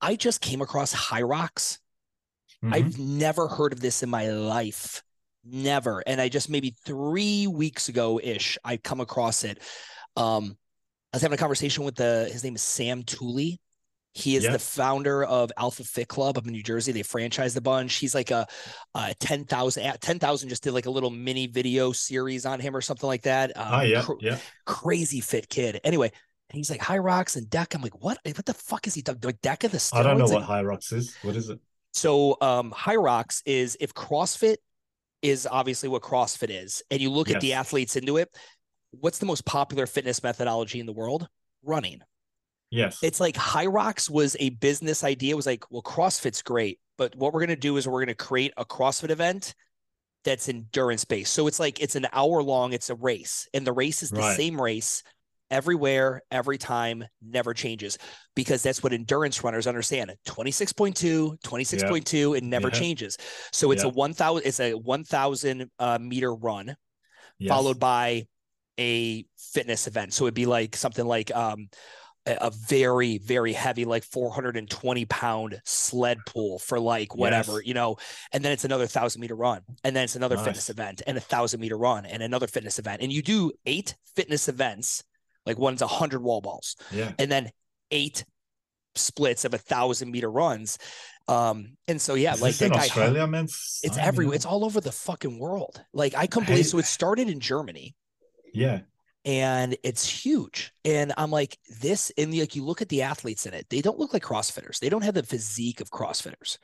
I just came across Hyrox. Mhm. I've never heard of this in my life. Never. And I just maybe three weeks ago ish, I come across it. Um, I was having a conversation with the his name is Sam Tooley. He is Yeah. the founder of Alpha Fit Club up in New Jersey. They franchised a bunch. He's like a, a 10,000 at 10,000 just did like a little mini video series on him or something like that. Um, ah, yeah, cr- yeah. crazy fit kid. Anyway, and he's like Hyrox and deck. I'm like, what? What the fuck is he talking? Like deck of the steroids? I don't know what Hyrox is. What is it? so um Hyrox is if CrossFit is obviously what CrossFit is, and you look at the athletes into it, what's the most popular fitness methodology in the world? Running. Yes. It's like Hyrox was a business idea. It was like, well, CrossFit's great, but what we're gonna do is we're gonna create a CrossFit event that's endurance based. So it's like it's an hour long, it's a race, and the race is the Right. same race everywhere, every time, never changes because that's what endurance runners understand 26.2, 26.2, it never Yeah. changes. So it's a 1000, it's a 1000 uh, meter run Yes. followed by a fitness event. So it'd be like something like um, a, a very, very heavy, like 420 pound sled pull for like whatever, Yes. you know, and then it's another thousand meter run. And then it's another Nice. fitness event and a thousand meter run and another fitness event. And you do eight fitness events, like one's a hundred wall balls Yeah. and then eight splits of a thousand meter runs. Um, and so, yeah, Is like that in guy, Australia, man? it's everywhere. It's all over the fucking world. Like I believe. So it started in Germany Yeah. and it's huge. And I'm like, this, and like you look at the athletes in it, they don't look like CrossFitters. They don't have the physique of CrossFitters.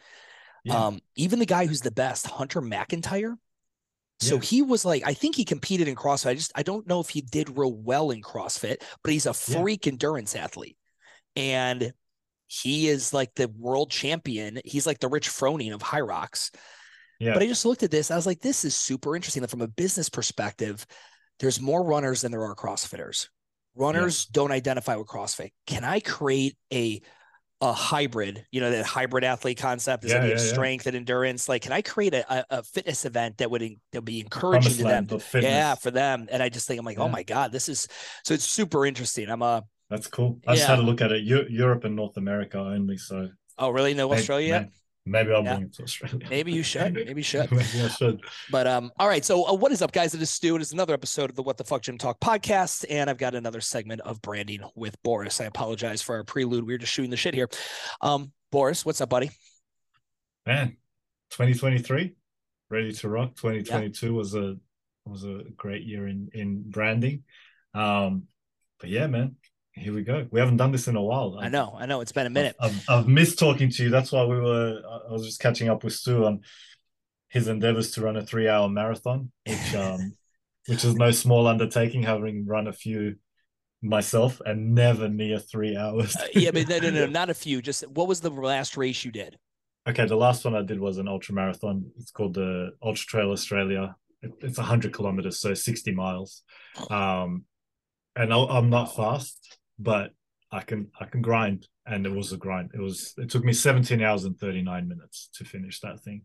Yeah. Um, even the guy who's the best, Hunter McIntyre. So Yeah. he was like, I think he competed in CrossFit. I just I don't know if he did real well in CrossFit, but he's a Yeah. freak endurance athlete. And he is like the world champion. He's like the Rich Froning of Hyrox. Yeah. But I just looked at this. I was like, this is super interesting. That from a business perspective, there's more runners than there are CrossFitters. Runners don't identify with CrossFit. Can I create a a hybrid? You know, that hybrid athlete concept is Yeah, that you have yeah, yeah. strength and endurance. Like, can I create a, a, fitness event that would that would be encouraging to them? Yeah, for them. And I just think I'm like, oh my god, this is so it's super interesting. I'm a That's cool. I just had a look at it. Europe and North America only. So oh really no Australia Maybe I'll Yeah. bring it to Australia. Maybe you should. Maybe you should. maybe I should. But um, all right. So uh, what is up, guys? It is Stu. It is another episode of the What the Fuck Gym Talk podcast, and I've got another segment of branding with Boris. I apologize for our prelude. We were just shooting the shit here. Um, Boris, what's up, buddy? Man, 2023, ready to rock. 2022 was a was a great year in in branding. Um, but yeah, man, here we go. We haven't done this in a while. I know, I know. It's been a minute. I've, I've, missed talking to you. That's why we were. I- I was just catching up with Stu on his endeavors to run a three-hour marathon, which um, which is no small undertaking, having run a few myself and never near three hours. Uh, yeah, but no, no, no, not a few. Just what was the last race you did? okay, the last one I did was an ultra marathon. It's called the Ultra Trail Australia. It, it's hundred kilometers, so sixty miles. Um, and I'll, I'm not fast, but I can I can grind, and it was a grind. It was it took me 17 hours and 39 minutes to finish that thing.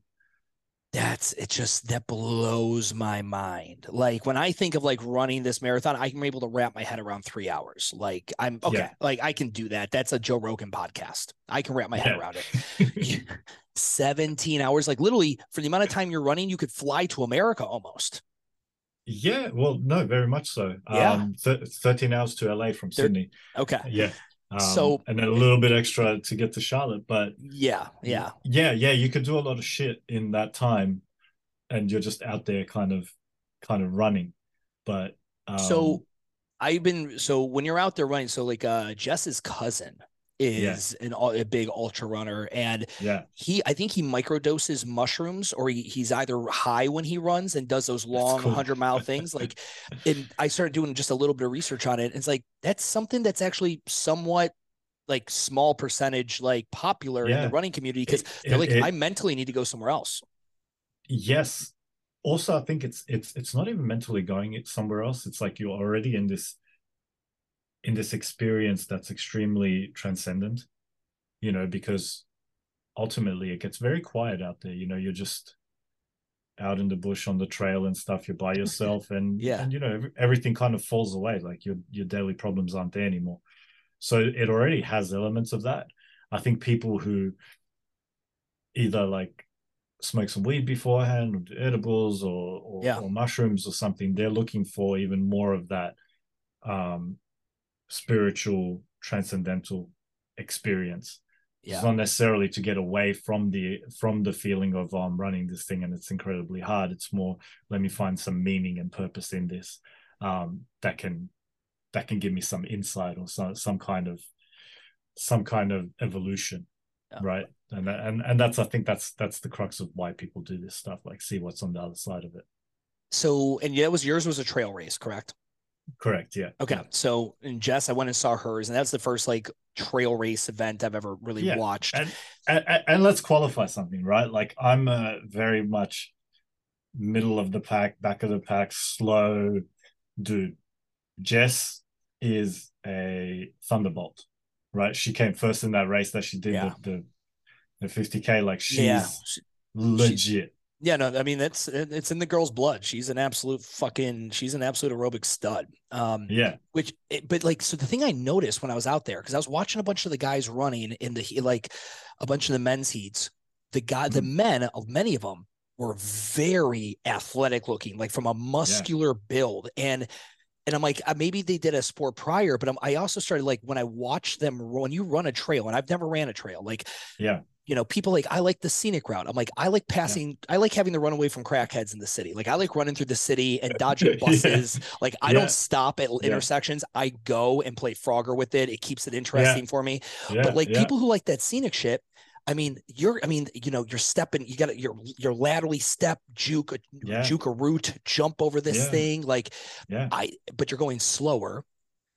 That's it. Just that blows my mind. Like when I think of like running this marathon, I'm able to wrap my head around three hours. Like I'm okay. Yeah. Like I can do that. That's a Joe Rogan podcast. I can wrap my head Yeah. around it. 17 hours like literally for the amount of time you're running you could fly to america almost Yeah, well, no, very much so. Yeah. Um, th- 13 hours to LA from Sydney. okay Yeah. Um, So- and then a little bit extra to get to Charlotte, but yeah yeah yeah, yeah, you could do a lot of shit in that time, and you're just out there, kind of, kind of running. But um, so i've been so when you're out there running so like uh jess's cousin is an a big ultra runner and yeah, he i think he microdoses mushrooms or he, he's either high when he runs and does those long cool. 100 mile things like and i started doing just a little bit of research on it and it's like that's something that's actually somewhat like small percentage like popular in the running community because they're it- like it- i mentally need to go somewhere else yes. Also, I think it's it's it's not even mentally going it somewhere else. It's like you're already in this in this experience that's extremely transcendent, you know, because ultimately it gets very quiet out there. You know, you're just out in the bush on the trail and stuff. You're by yourself, and Yeah. and you know everything kind of falls away. Like your your daily problems aren't there anymore. So it already has elements of that. I think people who either like smoke some weed beforehand or edibles or or, Yeah. or mushrooms or something, they're looking for even more of that um spiritual transcendental experience. It's not necessarily to get away from the from the feeling of oh, I'm running this thing and it's incredibly hard. It's more let me find some meaning and purpose in this um, that can that can give me some insight or some some kind of some kind of evolution, Yeah. right? And and and that's I think that's that's the crux of why people do this stuff. Like see what's on the other side of it. So, and yeah, it was yours was a trail race, correct? Correct. Yeah. Okay. So, and Jess, I went and saw hers, and that's the first like trail race event I've ever really Yeah, watched. and, and and let's qualify something right like i'm a very much middle of the pack back of the pack slow dude jess is a thunderbolt right she came first in that race that she did Yeah. the, the the 50k like she's yeah. legit Yeah, no, I mean that's it's in the girl's blood. She's an absolute fucking she's an absolute aerobic stud. Um yeah which but like so the thing I noticed when I was out there because I was watching a bunch of the guys running in the he- like a bunch of the men's heats, the guy the Mhm. men of many of them were very athletic looking, like from a muscular build and and I'm like uh, maybe they did a sport prior, but I'm, I also started like when I watched them when you run a trail and I've never ran a trail like yeah you know, people like I like the scenic route. I'm like I like passing. I like having to run away from crackheads in the city. Like I like running through the city and dodging Yeah. buses. Like I Yeah. don't stop at Yeah. intersections. I go and play Frogger with it. It keeps it interesting for me. yeah but like yeah. people who like that scenic shit. I mean, you're. I mean, you know, you're stepping. You got to. You're. You're laterally step, juke, a Yeah. juke a root, jump over this Yeah. thing. Like yeah I. But you're going slower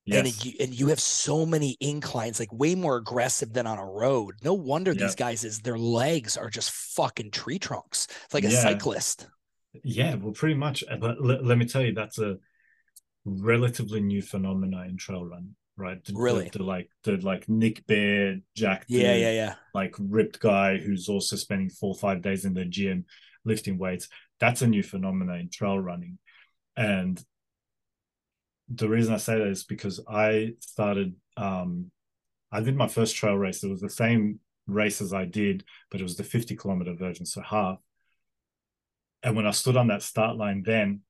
yes. and you, and you have so many inclines, like way more aggressive than on a road. No wonder Yeah. these guys is their legs are just fucking tree trunks. It's like a Yeah. cyclist. Yeah, well, pretty much. uh, But let, let me tell you, that's a relatively new phenomena in trail run, right? The, the- Really? the, like the like Nick Bare, Jack, Yeah, dude, yeah, yeah. like ripped guy who's also spending four or five days in the gym lifting weights. That's a new phenomena in trail running, and the reason I say that is because I started. um I did my first trail race. It was the same race as I did, but it was the 50 kilometer version, so half. And when I stood on that start line, then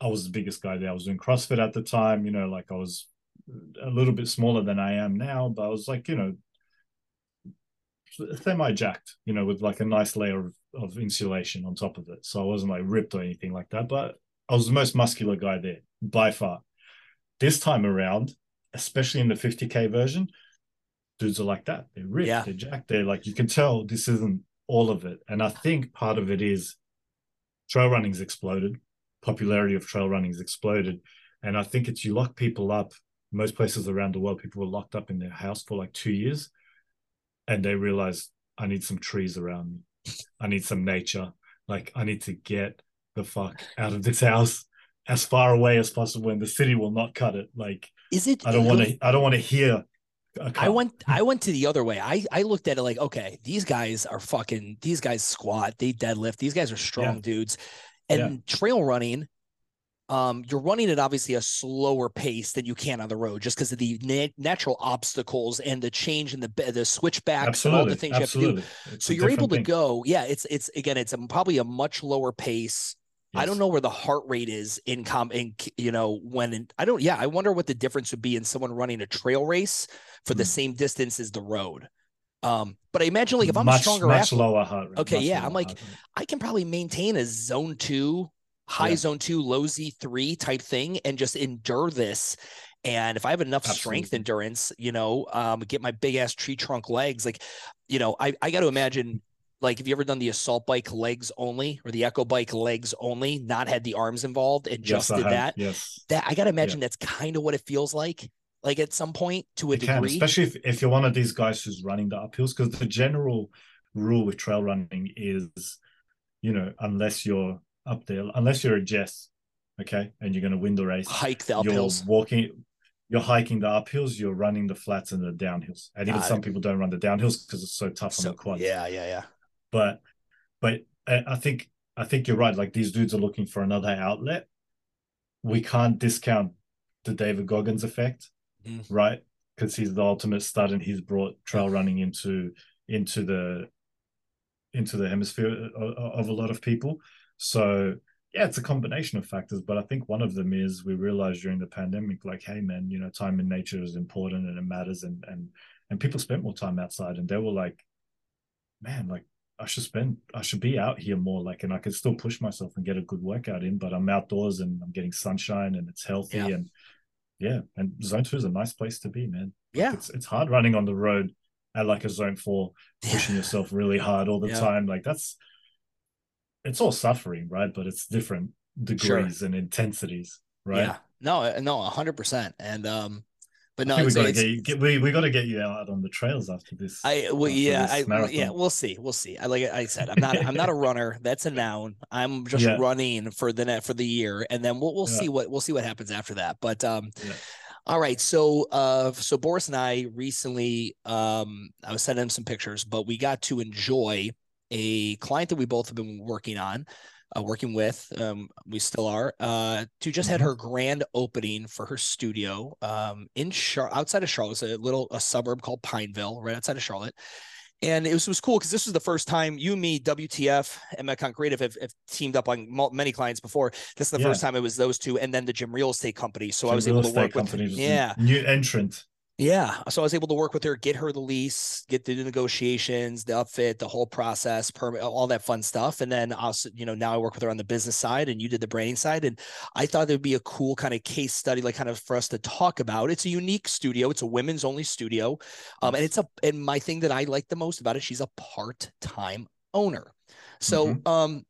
I was the biggest guy there. I was doing CrossFit at the time, you know, like I was a little bit smaller than I am now, but I was like, you know, semi jacked, you know, with like a nice layer of, of insulation on top of it. So I wasn't like ripped or anything like that, but I was the most muscular guy there by far. This time around, especially in the 50K version, dudes are like that. They're ripped, Yeah. they're jacked. They're like, you can tell this isn't all of it. And I think part of it is trail running's exploded, popularity of trail running's exploded. And I think it's you lock people up. Most places around the world, people were locked up in their house for like two years and they realize I need some trees around me. I need some nature. Like I need to get the fuck out of this house as far away as possible and the city will not cut it. Like Is it? I don't want to I don't want to hear i went I went to the other way. I I looked at it like, okay, these guys are fucking these guys squat, they deadlift, these guys are strong Yeah. dudes. And Yeah. trail running, um, you're running at obviously a slower pace than you can on the road just because of the na- natural obstacles and the change in the the switchbacks and all the things you have to do. It's So you're able different to go, yeah. It's it's again, it's a, probably a much lower pace. I don't know where the heart rate is in com in you know when in, I don't yeah I wonder what the difference would be in someone running a trail race for the Hmm. same distance as the road. Um, but I imagine like if I'm much, a stronger much athlete, lower heart rate. Okay, much yeah, I'm like- I can probably maintain a zone two, high Yeah. zone two, low Z three type thing and just endure this. And if I have enough strength endurance, you know, um, get my big ass tree trunk legs, like, you know, I, I got to imagine, like, have you ever done the assault bike legs only or the echo bike legs only, not had the arms involved and just yes, did that? Yes. That I got to imagine that's kind of what it feels like, like at some point to a It can, degree. especially if, if you're one of these guys who's running the uphills, because the general rule with trail running is, you know, unless you're up there, unless you're a Jess, okay, and you're going to win the race, Hike the you're uphills. walking, you're hiking the uphills, you're running the flats and the downhills, and even Got some people don't run the downhills because it's so tough on the quads. yeah, yeah, yeah. But but I think I think you're right. Like these dudes are looking for another outlet. We can't discount the David Goggins effect, Mhm. right? because he's the ultimate stud and he's brought trail running into into the into the hemisphere of, of a lot of people. So yeah, it's a combination of factors, but I think one of them is we realized during the pandemic, like, hey man, you know, time in nature is important and it matters, and and and people spent more time outside, and they were like, man, like I should spend, I should be out here more, like, and I could still push myself and get a good workout in, but I'm outdoors and I'm getting sunshine and it's healthy yeah. and yeah, and zone two is a nice place to be, man. Like, yeah, it's it's hard running on the road at like a zone four, pushing yourself really hard all the yeah. time. Like that's it's all suffering, right? But it's different degrees sure. and intensities, right? Yeah. No, uh, no, hundred percent. And um, but no, we got to get, we we got to get you out on the trails after this. I well, yeah, I marathon. yeah, we'll see, we'll see. I like I said, I'm not I'm not a runner. That's a noun. I'm just yeah. running for the net for the year, and then we'll we'll yeah. see what we'll see what happens after that. But um, yeah. all right, so uh, so Boris and I recently um, I was sending him some pictures, but we got to enjoy a client that we both have been working on, uh, working with, um, we still are, uh, to just had mm-hmm. her grand opening for her studio um, in Char- outside of Charlotte, a little a suburb called Pineville, right outside of Charlotte. And it was, it was cool because this was the first time you, me, WTF, and Metcon Creative have, have teamed up on many clients before. This is the yeah. first time it was those two, and then the Gym Real Estate Company. So Gym I was able to work with, yeah, new entrant. Yeah. So I was able to work with her, get her the lease, get the negotiations, the upfit, the whole process, permit, all that fun stuff. And then also, you know, now I work with her on the business side and you did the branding side. And I thought it would be a cool kind of case study, like kind of for us to talk about. It's a unique studio. It's a women's only studio. Um, and it's a, and my thing that I like the most about it, she's a part-time owner. So, mm-hmm. um,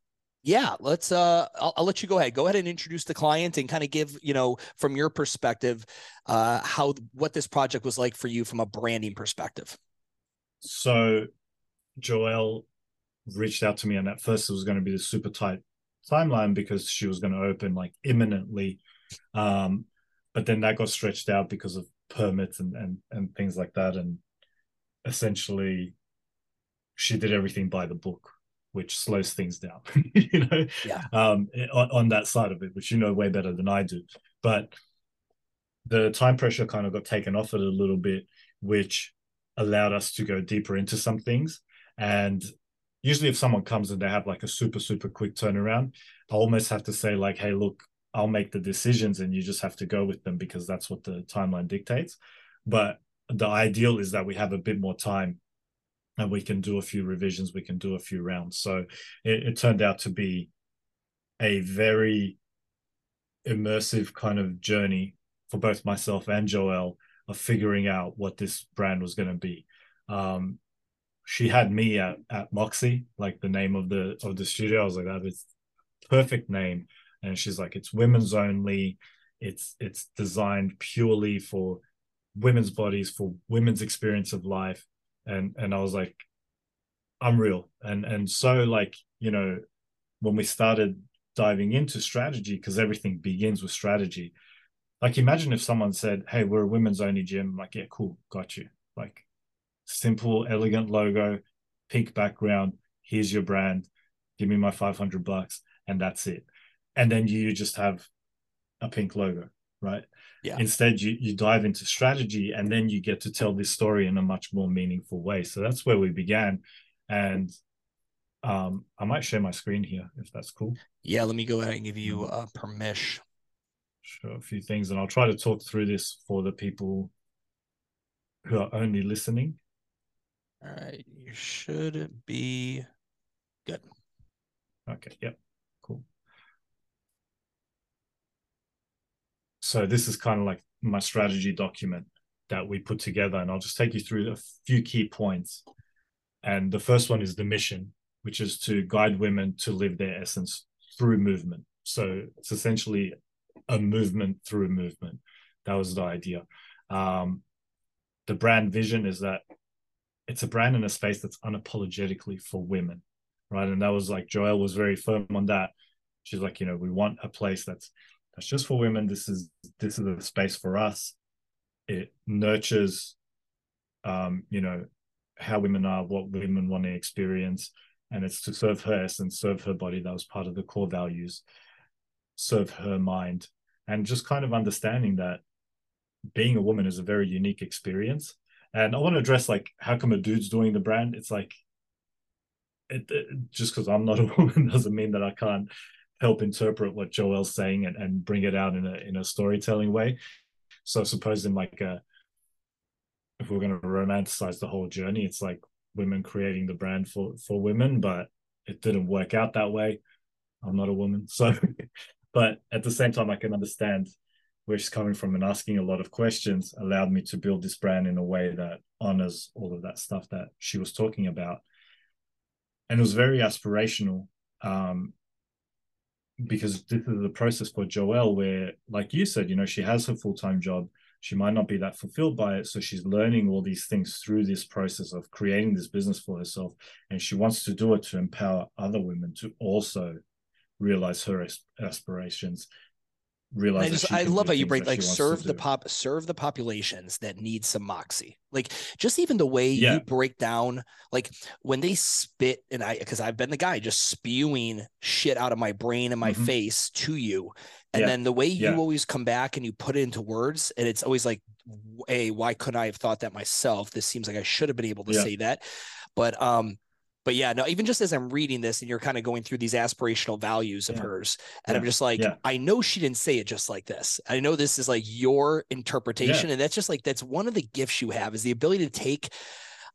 yeah let's uh I'll, I'll, let you go ahead. Go ahead and introduce the client and kind of give you know from your perspective uh how what this project was like for you from a branding perspective. So joelle reached out to me and at first it was going to be the super tight timeline because she was going to open like imminently um but then that got stretched out because of permits and and, and things like that and essentially she did everything by the book which slows things down, you know, yeah. um, on, on that side of it, which you know way better than I do. But the time pressure kind of got taken off it a little bit, which allowed us to go deeper into some things. And usually, if someone comes and they have like a super, super quick turnaround, I almost have to say, like, hey, look, I'll make the decisions and you just have to go with them because that's what the timeline dictates. But the ideal is that we have a bit more time and we can do a few revisions, we can do a few rounds. So it, it turned out to be a very immersive kind of journey for both myself and Joelle of figuring out what this brand was going to be. Um, she had me at, at Moxie, like the name of the of the studio. I was like, that is perfect name. And she's like, it's women's only. It's it's designed purely for women's bodies, for women's experience of life and and I was like, unreal. And and so like you know, when we started diving into strategy, because everything begins with strategy. Like imagine if someone said, "Hey, we're a women's only gym." I'm like, yeah, cool, got you. Like simple, elegant logo, pink background. Here's your brand. Give me my 500 bucks, and that's it. And then you just have a pink logo, right? Yeah. Instead, you you dive into strategy, and then you get to tell this story in a much more meaningful way. So that's where we began, and um, I might share my screen here if that's cool. Yeah, let me go ahead and give you mm. uh, permission. Show a few things, and I'll try to talk through this for the people who are only listening. All right, you should be good. Okay. Yep. So this is kind of like my strategy document that we put together, and I'll just take you through a few key points. And the first one is the mission, which is to guide women to live their essence through movement. So it's essentially a movement through movement. That was the idea. Um, the brand vision is that it's a brand in a space that's unapologetically for women, right? And that was like Joelle was very firm on that. She's like, you know, we want a place that's that's just for women. This is this is a space for us. It nurtures, um, you know, how women are, what women want to experience, and it's to serve her essence, serve her body. That was part of the core values. Serve her mind, and just kind of understanding that being a woman is a very unique experience. And I want to address like how come a dude's doing the brand? It's like it, it, just because I'm not a woman doesn't mean that I can't help interpret what Joelle's saying and, and bring it out in a in a storytelling way. So in like a if we're going to romanticize the whole journey, it's like women creating the brand for for women, but it didn't work out that way. I'm not a woman, so but at the same time, I can understand where she's coming from and asking a lot of questions allowed me to build this brand in a way that honors all of that stuff that she was talking about. And it was very aspirational um, because this is the process for Joelle where, like you said, you know, she has her full time job. She might not be that fulfilled by it. So she's learning all these things through this process of creating this business for herself. And she wants to do it to empower other women to also realize her aspirations realize. I just I love how you break like serve the pop serve the populations that need some moxie. Like just even the way yeah. you break down like when they spit and I because I've been the guy just spewing shit out of my brain and my mm-hmm. face to you. And yeah. then the way you yeah. always come back and you put it into words, and it's always like, hey, why couldn't I have thought that myself? This seems like I should have been able to say that. But um, but yeah, no, even just as I'm reading this and you're kind of going through these aspirational values of yeah. hers, and yeah. I'm just like, yeah. I know she didn't say it just like this. I know this is like your interpretation. And that's just like, that's one of the gifts you have is the ability to take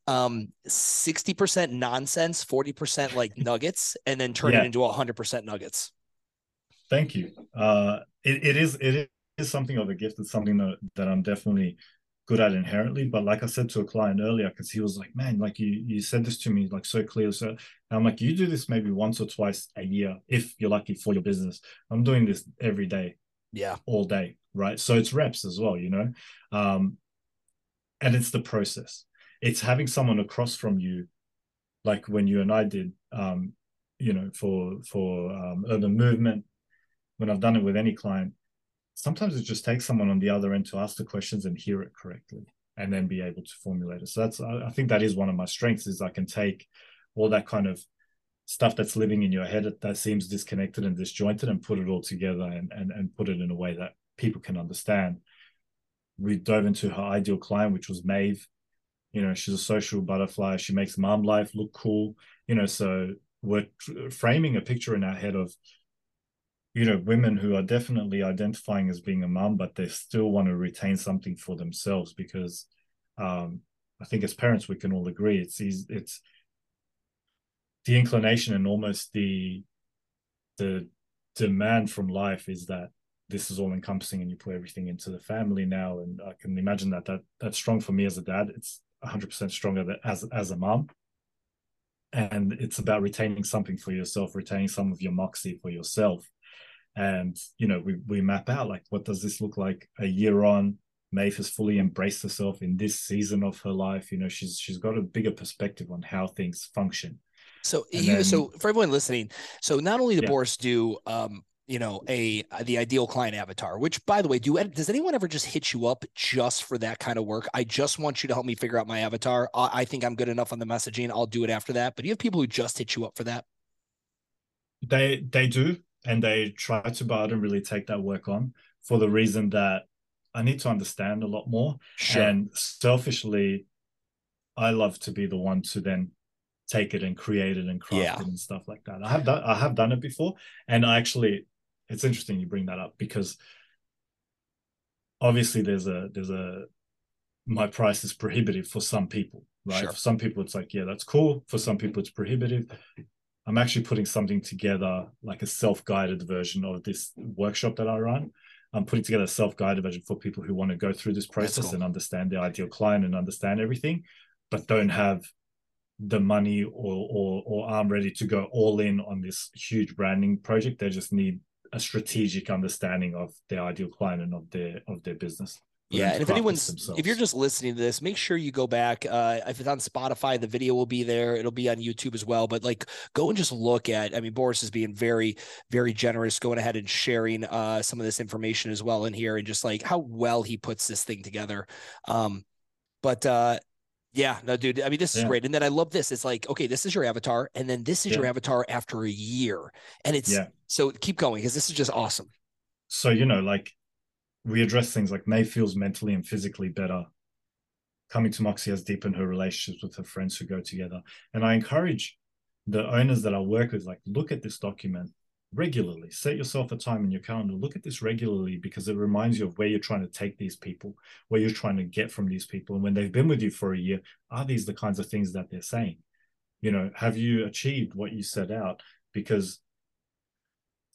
um 60% nonsense, 40% like nuggets, and then turn it into 100% nuggets. Thank you. Uh, it, it is, it is something of a gift. It's something that, that I'm definitely good at inherently. But like I said to a client earlier, because he was like, "Man, like you you said this to me like so clear." So I'm like, "You do this maybe once or twice a year if you're lucky for your business." I'm doing this every day, yeah, all day, right? So it's reps as well, you know, um, and it's the process. It's having someone across from you, like when you and I did, um, you know, for for um, urban movement. When I've done it with any client, sometimes it just takes someone on the other end to ask the questions and hear it correctly and then be able to formulate it. So that's i think that is one of my strengths is i can take all that kind of stuff that's living in your head that seems disconnected and disjointed and put it all together and, and, and put it in a way that people can understand. We dove into her ideal client which was Maeve. You know she's a social butterfly. She makes mom life look cool. You know so we're framing a picture in our head of you know women who are definitely identifying as being a mom but they still want to retain something for themselves because um, i think as parents we can all agree it's it's the inclination and almost the the demand from life is that this is all encompassing and you put everything into the family now. And i can imagine that that that's strong for me as a dad. It's 100% stronger as as a mom and it's about retaining something for yourself retaining some of your moxie for yourself and you know we we map out like what does this look like a year on? Maeve has fully embraced herself in this season of her life. You know, she's she's got a bigger perspective on how things function. So you then, so for everyone listening, so not only the yeah. Boris do um you know a the ideal client avatar which by the way do does anyone ever just hit you up just for that kind of work? I just want you to help me figure out my avatar. I, I think i'm good enough on the messaging. I'll do it after that. But do you have people who just hit you up for that? They they do and they try to, but I don't really take that work on for the reason that I need to understand a lot more. Sure. And selfishly, I love to be the one to then take it and create it and craft yeah. it and stuff like that. I have done I have done it before, and I actually it's interesting you bring that up because obviously there's a there's a my price is prohibitive for some people, right? Sure. For some people it's like yeah that's cool. For some people it's prohibitive. I'm actually putting something together, like a self-guided version of this workshop that I run. I'm putting together a self-guided version for people who want to go through this process cool. and understand the ideal client and understand everything, but don't have the money or or or aren't ready to go all in on this huge branding project. They just need a strategic understanding of their ideal client and of their of their business yeah and if anyone's if you're just listening to this make sure you go back uh if it's on spotify the video will be there it'll be on youtube as well but like go and just look at i mean boris is being very very generous going ahead and sharing uh some of this information as well in here and just like how well he puts this thing together um but uh yeah, no, dude. I mean, this is yeah. great. And then I love this. It's like, okay, this is your avatar, and then this is yeah. your avatar after a year. And it's yeah. so keep going because this is just awesome. So, you know, like we address things like Maeve feels mentally and physically better. Coming to Moxie has deepened her relationships with her friends who go together. And I encourage the owners that I work with, like, look at this document regularly. Set yourself a time in your calendar. Look at this regularly because it reminds you of where you're trying to take these people, where you're trying to get from these people. And when they've been with you for a year, are these the kinds of things that they're saying? You know, have you achieved what you set out? Because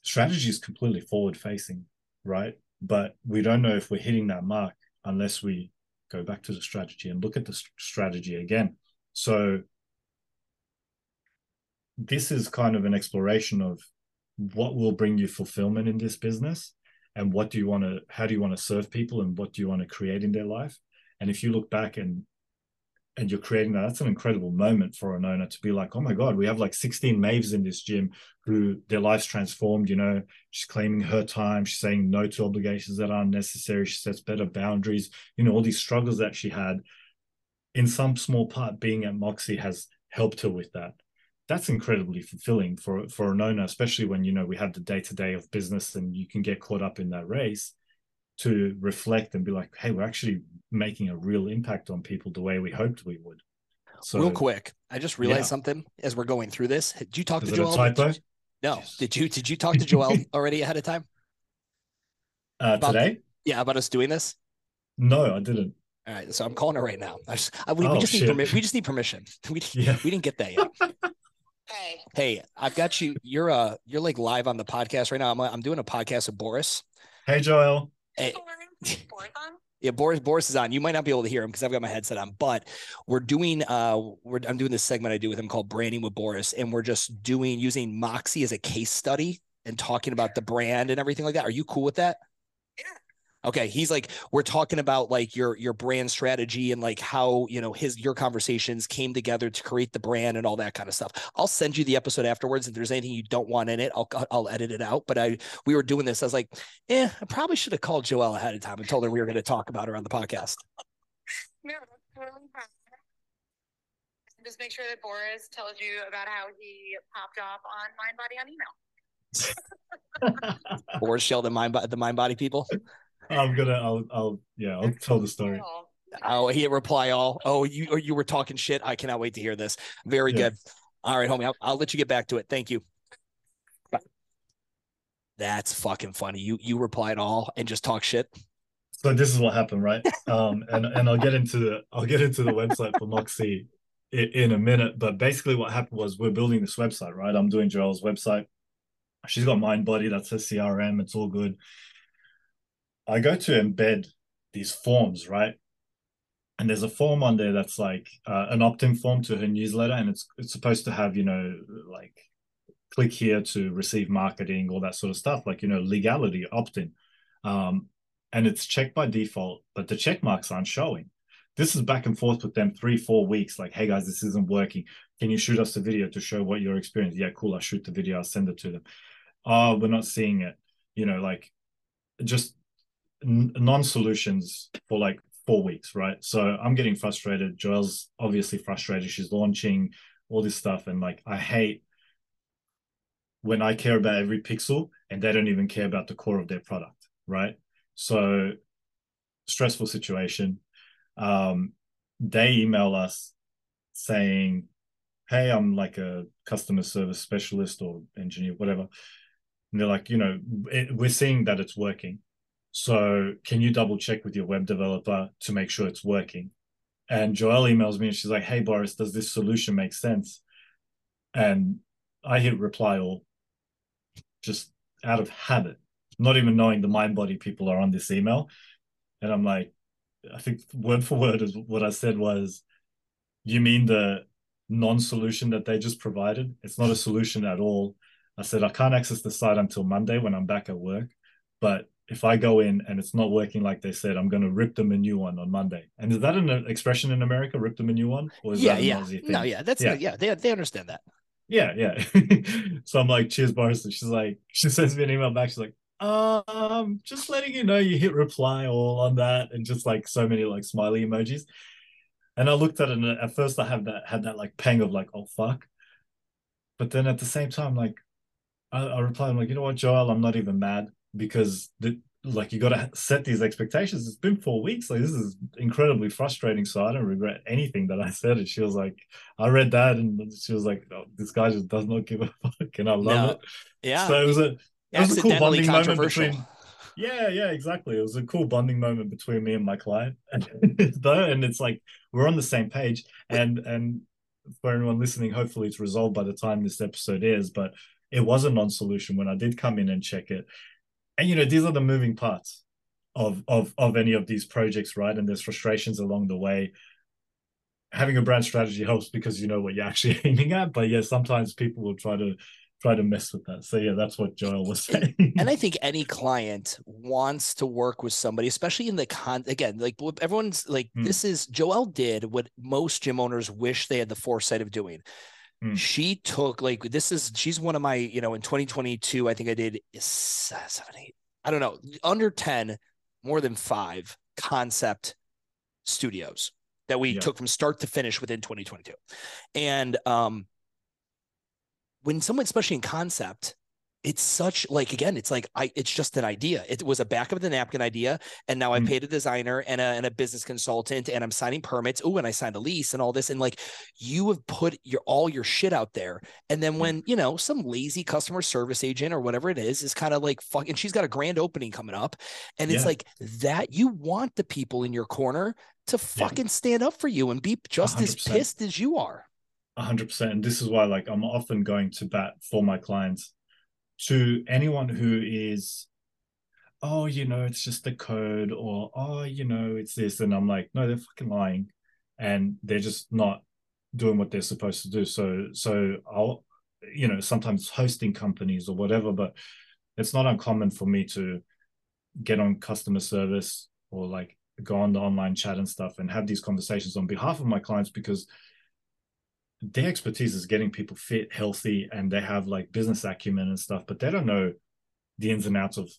strategy is completely forward facing, right? But we don't know if we're hitting that mark unless we go back to the strategy and look at the strategy again. So this is kind of an exploration of what will bring you fulfillment in this business and what do you want to how do you want to serve people and what do you want to create in their life and if you look back and and you're creating that that's an incredible moment for an owner to be like oh my god we have like 16 Maeves in this gym who their lives transformed you know? She's claiming her time she's saying no to obligations that aren't necessary she sets better boundaries you know all these struggles that she had. In some small part being at moxie has helped her with that. That's incredibly fulfilling for for an owner, especially when you know we have the day to day of business and you can get caught up in that race to reflect and be like, hey, we're actually making a real impact on people the way we hoped we would. So, real quick, I just realized yeah. something as we're going through this. Did you talk Is to Joel? Did you, no. Yes. Did you did you talk to Joel already ahead of time? Uh, today? yeah, about us doing this. No, I didn't. All right, so I'm calling her right now. I just, I, we, oh, we, just need permission. We just need permission. We, yeah. we didn't get that yet. Hey. Hey, I've got you. You're uh you're like live on the podcast right now. I'm I'm doing a podcast with Boris. Hey Joel. Hey. Yeah, Boris Boris is on. You might not be able to hear him because I've got my headset on, but we're doing uh we're I'm doing this segment I do with him called Branding with Boris, and we're just doing using Moxie as a case study and talking about the brand and everything like that. Are you cool with that? Yeah. Okay, he's like we're talking about like your your brand strategy and like how you know his your conversations came together to create the brand and all that kind of stuff. I'll send you the episode afterwards. If there's anything you don't want in it, I'll I'll edit it out. But I we were doing this. I was like, eh, I probably should have called Joelle ahead of time and told her we were going to talk about her on the podcast. No, totally fine. Just make sure that Boris tells you about how he popped off on MindBody on email. Boris Sheldon, mind the MindBody people. I'm gonna. I'll. I'll. Yeah. I'll tell the story. Oh, he reply all. Oh, you or you were talking shit. I cannot wait to hear this. Very yeah. good. All right, homie. I'll, I'll let you get back to it. Thank you. Bye. That's fucking funny. You you replied all and just talk shit. So this is what happened, right? Um, and and I'll get into the I'll get into the website for Moxie in, in a minute. But basically, what happened was we're building this website, right? I'm doing Joel's website. She's got MindBody. That's her CRM. It's all good. I go to embed these forms, right? And there's a form on there that's like uh, an opt-in form to her newsletter, and it's it's supposed to have you know like click here to receive marketing, all that sort of stuff, like you know legality opt-in, um, and it's checked by default, but the check marks aren't showing. This is back and forth with them three four weeks. Like, hey guys, this isn't working. Can you shoot us a video to show what your experience? Yeah, cool. I'll shoot the video. I'll send it to them. Oh, we're not seeing it. You know, like just non-solutions for like four weeks, right? So I'm getting frustrated. Joel's obviously frustrated. She's launching all this stuff, and like I hate when I care about every pixel and they don't even care about the core of their product, right? So stressful situation. Um, they email us saying, "Hey, I'm like a customer service specialist or engineer, whatever." And they're like, you know, it, we're seeing that it's working so can you double check with your web developer to make sure it's working? And Joelle emails me and she's like, Hey Boris, does this solution make sense? And I hit reply all just out of habit, not even knowing the MindBody people are on this email. And I'm like, I think word for word is what I said was, you mean the non-solution that they just provided? It's not a solution at all. I said I can't access the site until Monday when I'm back at work, but if I go in and it's not working like they said, I'm going to rip them a new one on Monday. And is that an expression in America? Rip them a new one, or is yeah, yeah, no, yeah, that's yeah, yeah, they they understand that. Yeah, yeah. so I'm like, cheers, Boris. And she's like, she sends me an email back. She's like, um, just letting you know you hit reply all on that, and just like so many like smiley emojis. And I looked at it, and at first I had that had that like pang of like, oh fuck. But then at the same time, like, I, I replied, I'm like, you know what, Joel, I'm not even mad because the, like you got to set these expectations. It's been four weeks. Like this is incredibly frustrating. So I don't regret anything that I said. And she was like, I read that, and she was like, oh, this guy just does not give a fuck, and I love No. it. Yeah. So it was a it was a cool bonding moment between. Yeah, yeah, exactly. It was a cool bonding moment between me and my client, though, and it's like we're on the same page. And and for anyone listening, hopefully it's resolved by the time this episode is. But it was a non-solution when I did come in and check it. And you know, these are the moving parts of of of any of these projects, right? And there's frustrations along the way. Having a brand strategy helps because you know what you're actually aiming at. But yeah, sometimes people will try to try to mess with that. So yeah, that's what Joel was saying. and I think any client wants to work with somebody, especially in the con. Again, like everyone's like, Mm. this is joel did what most gym owners wish they had the foresight of doing. Mm. She took like this is she's one of my you know in 2022 I think I did seven eight I don't know under 10 more than five concept studios that we Yeah. took from start to finish within 2022 and um when someone especially in concept it's such like again it's like i it's just an idea it was a back of the napkin idea and now i Mm. paid a designer and a, and a business consultant and i'm signing permits oh and i signed a lease and all this and like you have put your all your shit out there and then when you know some lazy customer service agent or whatever it is is kind of like fucking she's got a grand opening coming up and it's Yeah. like that you want the people in your corner to fucking stand up for you and be just as 100%. pissed as you are hundred percent. And this is why, like, I'm often going to bat for my clients. To anyone who is, oh, you know, it's just the code, or oh, you know, it's this, and I'm like, no, they're fucking lying, and they're just not doing what they're supposed to do. So, so I'll, you know, sometimes hosting companies or whatever, but it's not uncommon for me to get on customer service or like go on the online chat and stuff and have these conversations on behalf of my clients because their expertise is getting people fit, healthy, and they have like business acumen and stuff, but they don't know the ins and outs of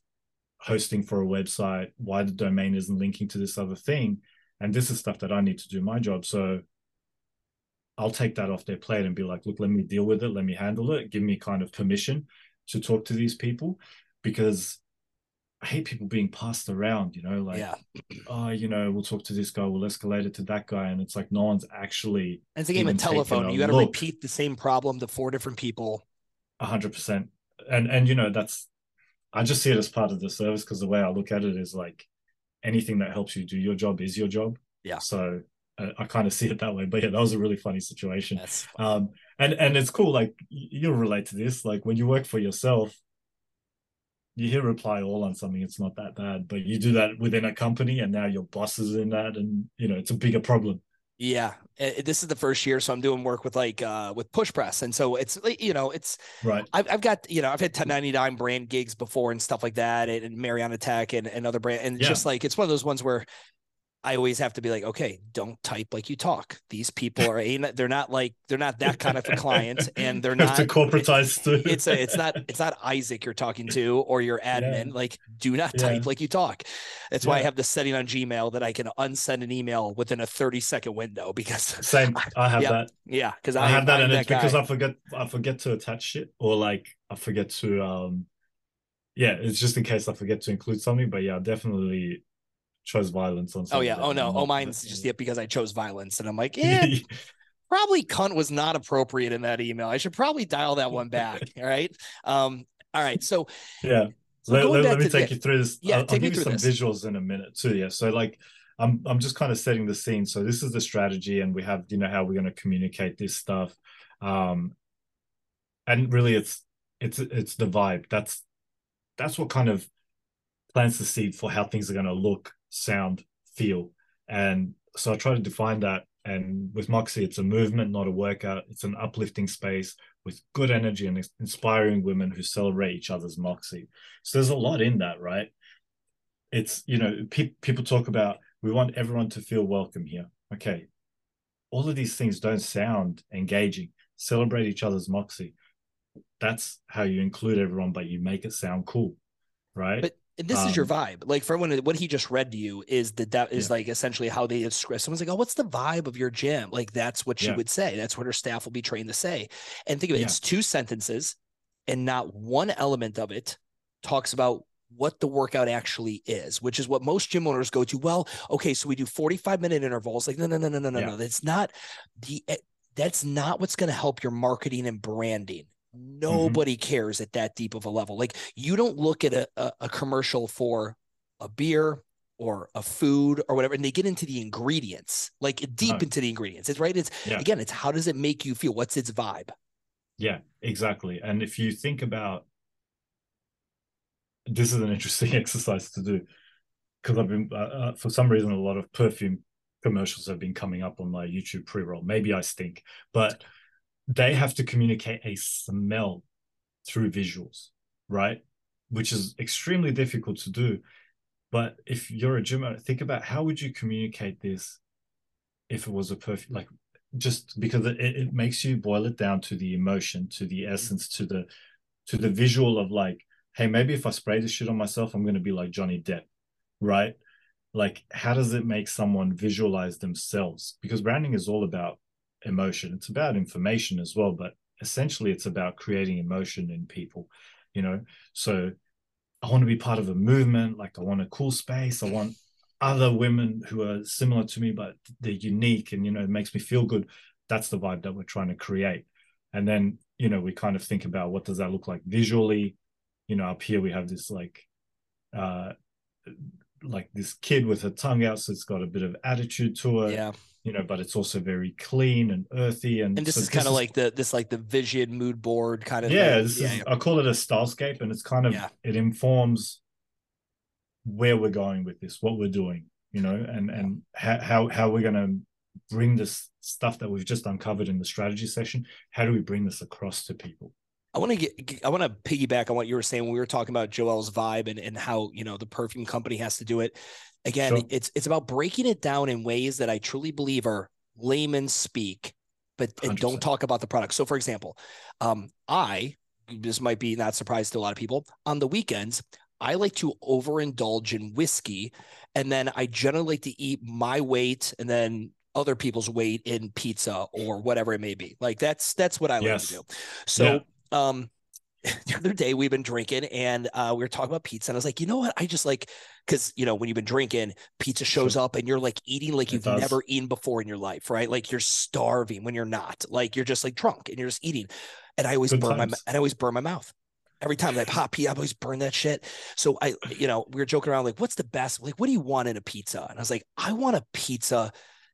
hosting for a website, why the domain isn't linking to this other thing. And this is stuff that I need to do my job. So I'll take that off their plate and be like, look, let me deal with it, let me handle it, give me kind of permission to talk to these people because I hate people being passed around, you know, like, yeah oh, you know, we'll talk to this guy, we'll escalate it to that guy. And it's like no one's actually And it's a game of telephone. You got to repeat the same problem to four different people. A hundred percent. And and you know that's I just see it as part of the service because the way I look at it is like anything that helps you do your job is your job. Yeah. So I, I kind of see it that way. But yeah, that was a really funny situation. That's Um, and and it's cool. Like you'll relate to this. Like when you work for yourself, you hear reply all on something. It's not that bad, but you do that within a company, and now your boss is in that, and you know it's a bigger problem. yeah. This is the first year, so I'm doing work with like uh with PushPress, and so it's like you know it's Right. I've, I've got you know I've had 1099 brand gigs before and stuff like that, and, and Mariana Tek and, and other brand, and Yeah. just like it's one of those ones where I always have to be like, okay, don't type like you talk. These people are ain't they're not like they're not that kind of a client, and they're not to corporatize too. it's a, it's not it's not Isaac you're talking to or your admin. Like, do not Yeah. type like you talk. That's why I have this setting on Gmail that I can unsend an email within a 30 second window because Same. I have that. yeah, because I, have that, and it's because. I forget I forget to attach it or like I forget to um yeah, it's just in case I forget to include something. But yeah, definitely chose violence on Oh yeah. Oh no. Oh mine's just yeah because I chose violence and I'm like, yeah, probably cunt was not appropriate in that email. I should probably dial that one back. all right. Um. All right. So yeah. So let, let, let me to take the- you through this. Yeah, I'll, I'll give you some this. visuals in a minute too. Yeah. So like I'm I'm just kind of setting the scene. So this is the strategy, and we have you know how we're going to communicate this stuff. Um and really it's it's it's the vibe. That's that's what kind of plants the seed for how things are going to look, sound, feel. And so I try to define that. And with Moxie, it's a movement, not a workout. It's an uplifting space with good energy and inspiring women who celebrate each other's Moxie. So there's a lot in that, right? It's, you know, pe- people talk about we want everyone to feel welcome here. Okay. All of these things don't sound engaging. Celebrate each other's Moxie. That's how you include everyone, but you make it sound cool, right? But this is your Um, vibe. Like for when what he just read to you is that that is Yeah. like essentially how they describe. Someone's like, "Oh, what's the vibe of your gym?" Like that's what she Yeah. would say. That's what her staff will be trained to say. And think of it, Yeah. it's two sentences, and not one element of it talks about what the workout actually is, which is what most gym owners go to. Well, okay, so we do 45 minute intervals. Like, no, no, no, no, no, no, no. That's not the eh, that's not what's going to help your marketing and branding. Nobody cares at that deep of a level. Like you don't look at a, a, a commercial for a beer or a food or whatever, and they get into the ingredients, like deep into the ingredients. It's right. It's Yeah. again, it's how does it make you feel? What's its vibe? Yeah, exactly. And if you think about this is an interesting exercise to do because I've been uh, uh, for some reason a lot of perfume commercials have been coming up on my YouTube pre-roll. Maybe I stink, but they have to communicate a smell through visuals, right? Which is extremely difficult to do. But if you're a gym owner, think about how would you communicate this if it was a perfume like just because it, it makes you boil it down to the emotion to the mm-hmm. essence to the to the visual of like hey maybe if i spray this shit on myself i'm going to be like johnny depp right like how does it make someone visualize themselves because branding is all about emotion. It's about information as well but essentially it's about creating emotion in people you know? So i want to be part of a movement like i want a cool space i want other women who are similar to me but they're unique and you know it makes me feel good. That's the vibe that we're trying to create. And then you know we kind of think about what does that look like visually? You know up here we have this like uh like this kid with her tongue out so it's got a bit of attitude to it. Yeah. You know but it's also very clean and earthy and And this so is kind of like the this like the vision mood board kind of yeah thing. this yeah, is i call it a stylescape and it's kind of Yeah. it informs where we're going with this what we're doing you know and and how how, how we're going to bring this stuff that we've just uncovered in the strategy session how do we bring this across to people I want to get, I want to piggyback on what you were saying when we were talking about Joelle's vibe and, and how, you know, the perfume company has to do it. Again, Sure. it's, it's about breaking it down in ways that I truly believe are layman speak, but and don't talk about the product. So for example, um, I, this might be not surprise to a lot of people on the weekends, I like to overindulge in whiskey. And then I generally like to eat my weight and then other people's weight in pizza or whatever it may be. Like that's, that's what I like Yes. to do. So, um the other day we've been drinking and uh we were talking about pizza and I was like, you know what? I just like because you know when you've been drinking, pizza shows up and you're like eating like you've never eaten before in your life, right? Like you're starving when you're not. Like you're just like drunk and you're just eating. And I always Good burn my times. and I always burn my mouth. Every time I pop pee, I always burn that shit. So I, you know, we were joking around like, what's the best? Like, what do you want in a pizza? And I was like, I want a pizza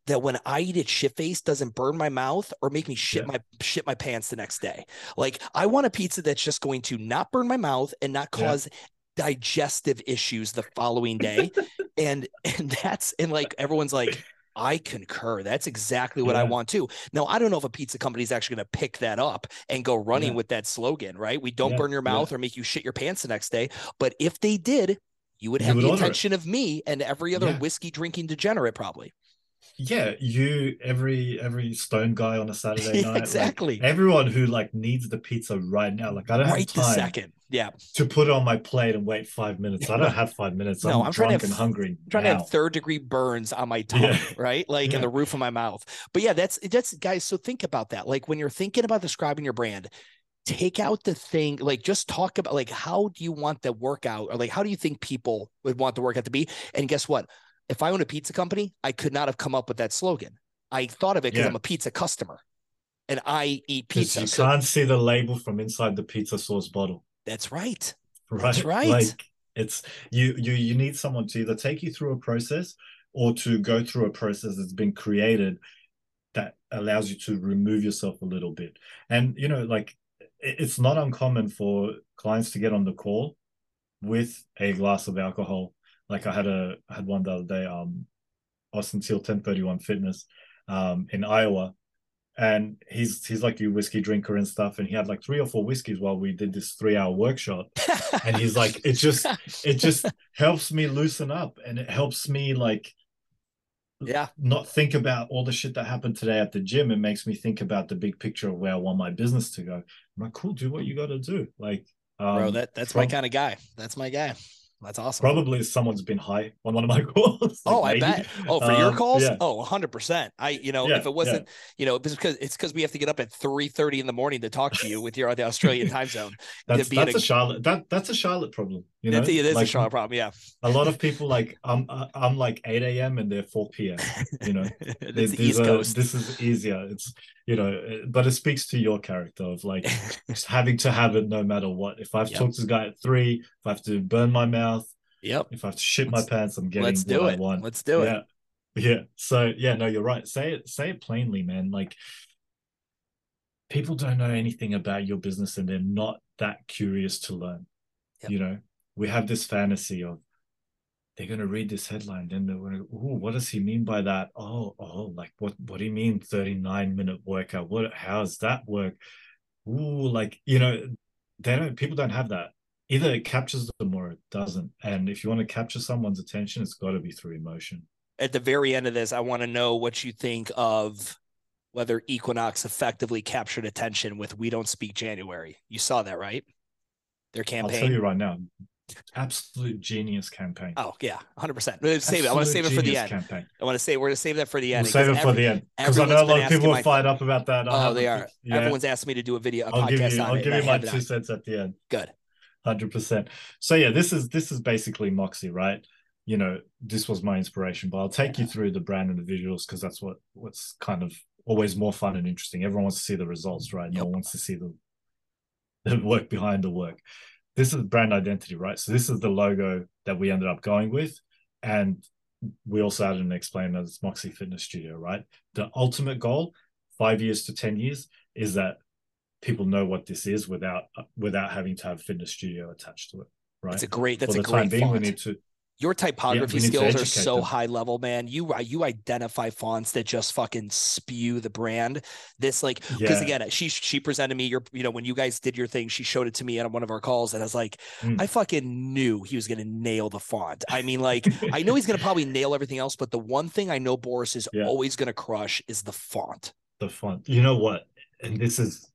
that when I eat it shit face doesn't burn my mouth or make me shit Yeah. my shit my pants the next day. Like I want a pizza that's just going to not burn my mouth and not Yeah. cause digestive issues the following day. and and that's and like everyone's like, I concur. That's exactly what I want too. Now I don't know if a pizza company is actually going to pick that up and go running Yeah. with that slogan, right? We don't Yeah, burn your yeah. mouth or make you shit your pants the next day. But if they did, you would You have would the order it. attention of me and every other Yeah. whiskey drinking degenerate, probably. Yeah you every every stone guy on a saturday night like, exactly. everyone who like needs the pizza right now like i don't right have time second. Yeah. to put it on my plate and wait five minutes i don't have five minutes No, i'm, I'm trying to drunk have- and hungry I'm trying now. to have third degree burns on my tongue, Yeah. right? Like in the roof of my mouth. But yeah, that's that's guys. So think about that. Like when you're thinking about describing your brand, take out the thing, like just talk about like how do you want the workout or like how do you think people would want the workout to be? And guess what? If I own a pizza company, I could not have come up with that slogan. I thought of it because Yeah. I'm a pizza customer and I eat pizza. you So can't see the label from inside the pizza sauce bottle that's right. right That's right. like it's you you you need someone to either take you through a process or to go through a process that's been created that allows you to remove yourself a little bit and you know like it's not uncommon for clients to get on the call with a glass of alcohol like i had a I had one the other day um austin Seal 1031 fitness um in iowa. And he's he's like a whiskey drinker and stuff. And he had like three or four whiskeys while we did this three hour workshop. And he's like it just it just helps me loosen up. And it helps me like yeah. not think about all the shit that happened today at the gym. It makes me think about the big picture of where i want my business to go. I'm like cool do what you got to do. Like um, Bro, that that's my kind of guy. That's my guy. That's awesome. probably someone's been high on one of my calls Oh, like, I bet. Oh, for your Um, calls? yeah. Oh, 100%. I, you know, Yeah, if it wasn't, you know, it's because it's because we have to get up at 3:30 in the morning to talk to you with your the Australian time zone. that's that's a- a charlotte that that's a charlotte problem You know, That's, it is like, a Charlotte problem. Yeah. a lot of people like I'm I'm like 8 a.m. and they're 4 p.m. You know, That's the East are- Coast. This is easier. It's you know, but it speaks to your character of like just having to have it no matter what. If I have to Yep. talk to this guy at three, if I have to burn my mouth, yep. if I have to shit my Let's- pants, I'm getting Let's what do I it. want. Let's do it. yeah. Yeah. So yeah, no, you're right. Say it, say it plainly, man. Like people don't know anything about your business and they're not that curious to learn. Yep. You know, we have this fantasy of they're gonna read this headline, then they're gonna, oh, what does he mean by that? Oh, oh, like what what do you mean 39 minute workout? What how's that work? Ooh, like you know, they don't people don't have that. Either it captures them or it doesn't. And if you want to capture someone's attention, it's got to be through emotion. At the very end of this, I want to know what you think of whether Equinox effectively captured attention with "We Don't Speak January." You saw that, right? Their campaign I'll tell you right now, absolute genius campaign. Oh yeah, hundred percent. Save it. I want to save it for the end. Campaign. I want to say we're going to save that for the end. We'll save it because for every- the end because I know a lot of people my- fired up about that. I Oh, haven't- they are. Yeah, Everyone's asked me to do a video, a I'll give podcast you. I'll give you my two on. cents at the end. Good. Hundred percent. So yeah, this is this is basically Moxie, right? You know, this was my inspiration, but I'll take you through the brand and the visuals because that's what what's kind of always more fun and interesting. Everyone wants to see the results, right? No one wants to see the the work behind the work. This is brand identity, right? So this is the logo that we ended up going with, and we also added an explained that it's Moxie Fitness Studio, right? The ultimate goal, five years to ten years, is that people know what this is without without having to have fitness studio attached to it, right? That's a great. That's For a the time great being, we need to Your typography to skills are so them. high level, man. You you identify fonts that just fucking spew the brand. This like because Yeah. again, she she presented me your you know when you guys did your thing, she showed it to me on one of our calls, and I was like, Mm. I fucking knew he was gonna nail the font. I mean, like I know he's gonna probably nail everything else, but the one thing I know Boris is Yeah. always gonna crush is the font. the font. You know what? And this is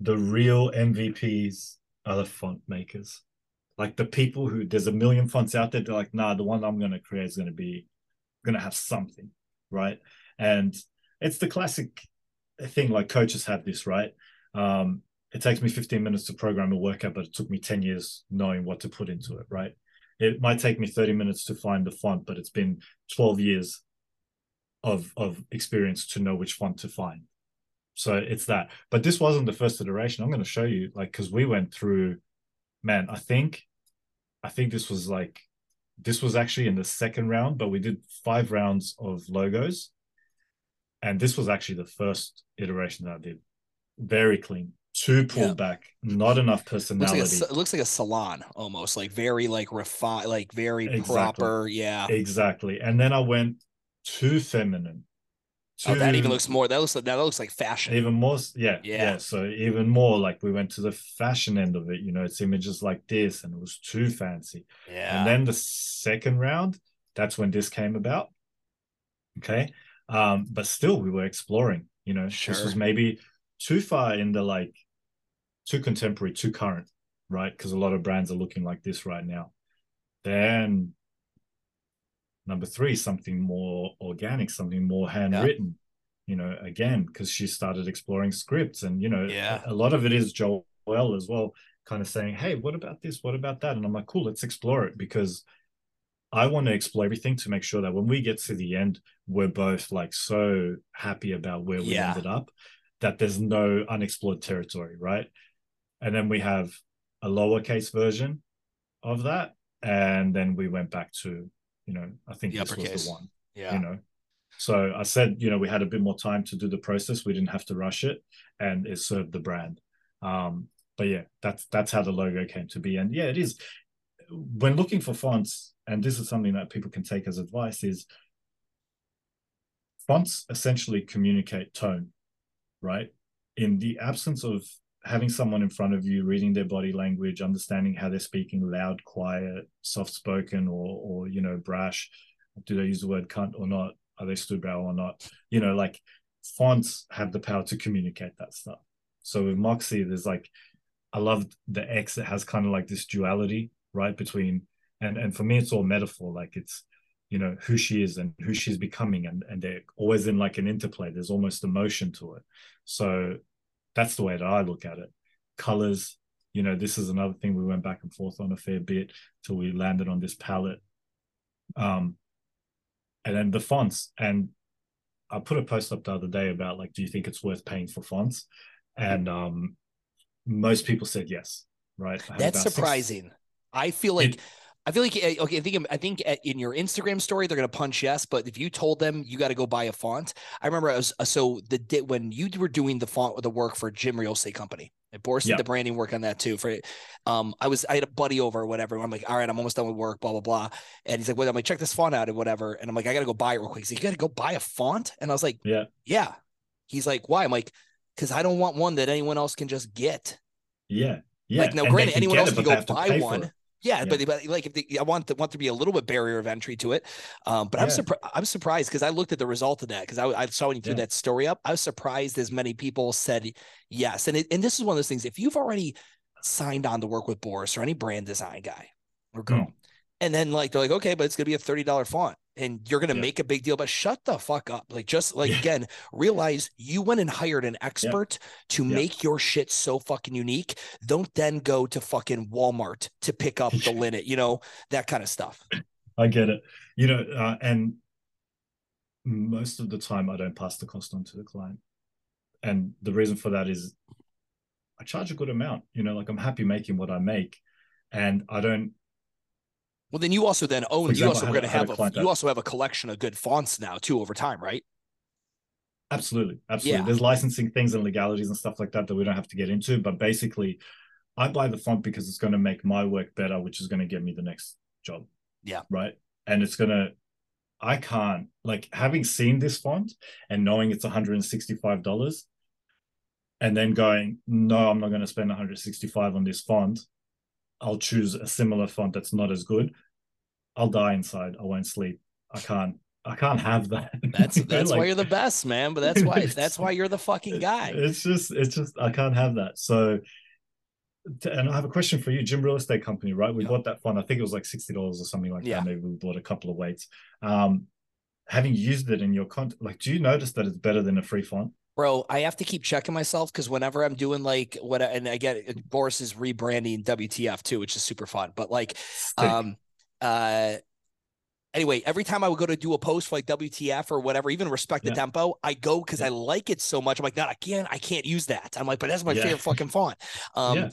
the real MVPs are the font makers. Like the people who there's a million fonts out there. They're like, nah, the one I'm going to create is going to be going to have something, right? And it's the classic thing. Like coaches have this, right? Um, it takes me 15 minutes to program a workout, but it took me 10 years knowing what to put into it, right? It might take me 30 minutes to find the font, but it's been 12 years of of experience to know which font to find. So it's that. But this wasn't the first iteration. I'm going to show you, like, because we went through, man. I think, I think this was like, this was actually in the second round, but we did five rounds of logos, and this was actually the first iteration that I did. Very clean, too pulled Yeah. back, not enough Looks personality. like a, it looks like a salon almost, like very like refined, like very Exactly. proper. Yeah. exactly. And then I went too feminine. Oh, that even looks more. That looks like that looks like fashion. even more yeah, Yeah. yeah so even more like we went to the fashion end of it you know it's images like this and it was too fancy yeah. and then the second round that's when this came about okay um but still we were exploring you know this was maybe too far in the like too contemporary too current right because a lot of brands are looking like this right now then number three something more organic something more handwritten you know again because she started exploring scripts and you know Yeah. a, a lot of it is joelle as well kind of saying hey what about this what about that and i'm like cool let's explore it because i want to explore everything to make sure that when we get to the end we're both like so happy about where we Yeah. ended up that there's no unexplored territory right and then we have a lowercase version of that and then we went back to you know i think The this was the one yeah. you know. So i said you know we had a bit more time to do the process. We didn't have to rush it and it served the brand. Um but yeah that's that's how the logo came to be. And yeah it is when looking for fonts and this is something that people can take as advice is fonts essentially communicate tone right? In the absence of having someone in front of you reading their body language understanding how they're speaking loud quiet soft spoken or or you know brash do they use the word cunt or not? Are they stubrow or not? You know like fonts have the power to communicate that stuff. So with moxie there's like i love the x it has kind of like this duality right between and and for me it's all metaphor like it's you know who she is and who she's becoming and and they're always in like an interplay. There's almost emotion to it. So that's the way that i look at it colors You know, this is another thing we went back and forth on a fair bit till we landed on this palette. Um, and then the fonts. And I put a post up the other day about like, do you think it's worth paying for fonts? And um, most people said yes. Right. That's surprising. Six... I feel like. It, I feel like eh, okay. I think I think eh, in your Instagram story they're gonna punch yes, but if you told them you got to go buy a font, I remember I was uh, so the when you were doing the font with the work for Gym Real Estate Company. And Boris did the branding work on that too. For um, I was I had a buddy over or whatever. I'm like, all right, I'm almost done with work, blah blah blah. And he's like, well, I'm like, check this font out and whatever. And I'm like, I gotta go buy it real quick. He's like, you gotta go buy a font. And I was like, yeah, yeah. He's like, why? I'm like, because I don't want one that anyone else can just get. Yeah, yeah. Like, no, granted, anyone else it, can go buy one. Yeah, yeah, but, but like if they, I want the, want to be a little bit barrier of entry to it. Um, but yeah. I'm surprised. I'm surprised because I looked at the result of that because I, I, saw when you threw yeah. that story up. I was surprised as many people said yes, and it, and this is one of those things. If you've already signed on to work with Boris or any brand design guy or girl, mm. And then like they're like, okay, but it's gonna be a thirty dollar font and you're going to yeah. make a big deal, but shut the fuck up. Like, just like, yeah. again, realize you went and hired an expert yeah. to make your shit so fucking unique. Don't then go to fucking Walmart to pick up the linen, you know, that kind of stuff. I get it. You know, uh, and most of the time I don't pass the cost on to the client. And the reason for that is I charge a good amount. You know, like I'm happy making what I make. And I don't well, then you also then own. Example, you also going to have a, you also have a collection of good fonts now too over time, right? Absolutely, absolutely. Yeah. There's licensing things and legalities and stuff like that that we don't have to get into. But basically, I buy the font because it's going to make my work better, which is going to get me the next job. Yeah. Right. And it's going to. I can't like having seen this font and knowing it's 165 dollars, and then going, no, I'm not going to spend 165 on this font I'll choose a similar font that's not as good. I'll die inside. I won't sleep. I can't. I can't have that. That's that's like, why you're the best, man. But that's why that's why you're the fucking guy. It's just it's just I can't have that. So, and I have a question for you, Gym Real Estate Company, right? We yeah. bought that font. I think it was like sixty dollars or something like yeah. that. Maybe we bought a couple of weights. Um, having used it in your content, like, do you notice that it's better than a free font? Bro, I have to keep checking myself because whenever I'm doing like what, and I get Boris is rebranding WTF too, which is super fun. But like, um, uh, anyway, every time I would go to do a post for like WTF or whatever, even respect the yeah. tempo, I go because yeah. I like it so much. I'm like, God, I can't, I can't use that. I'm like, but that's my yeah. favorite fucking font. Um,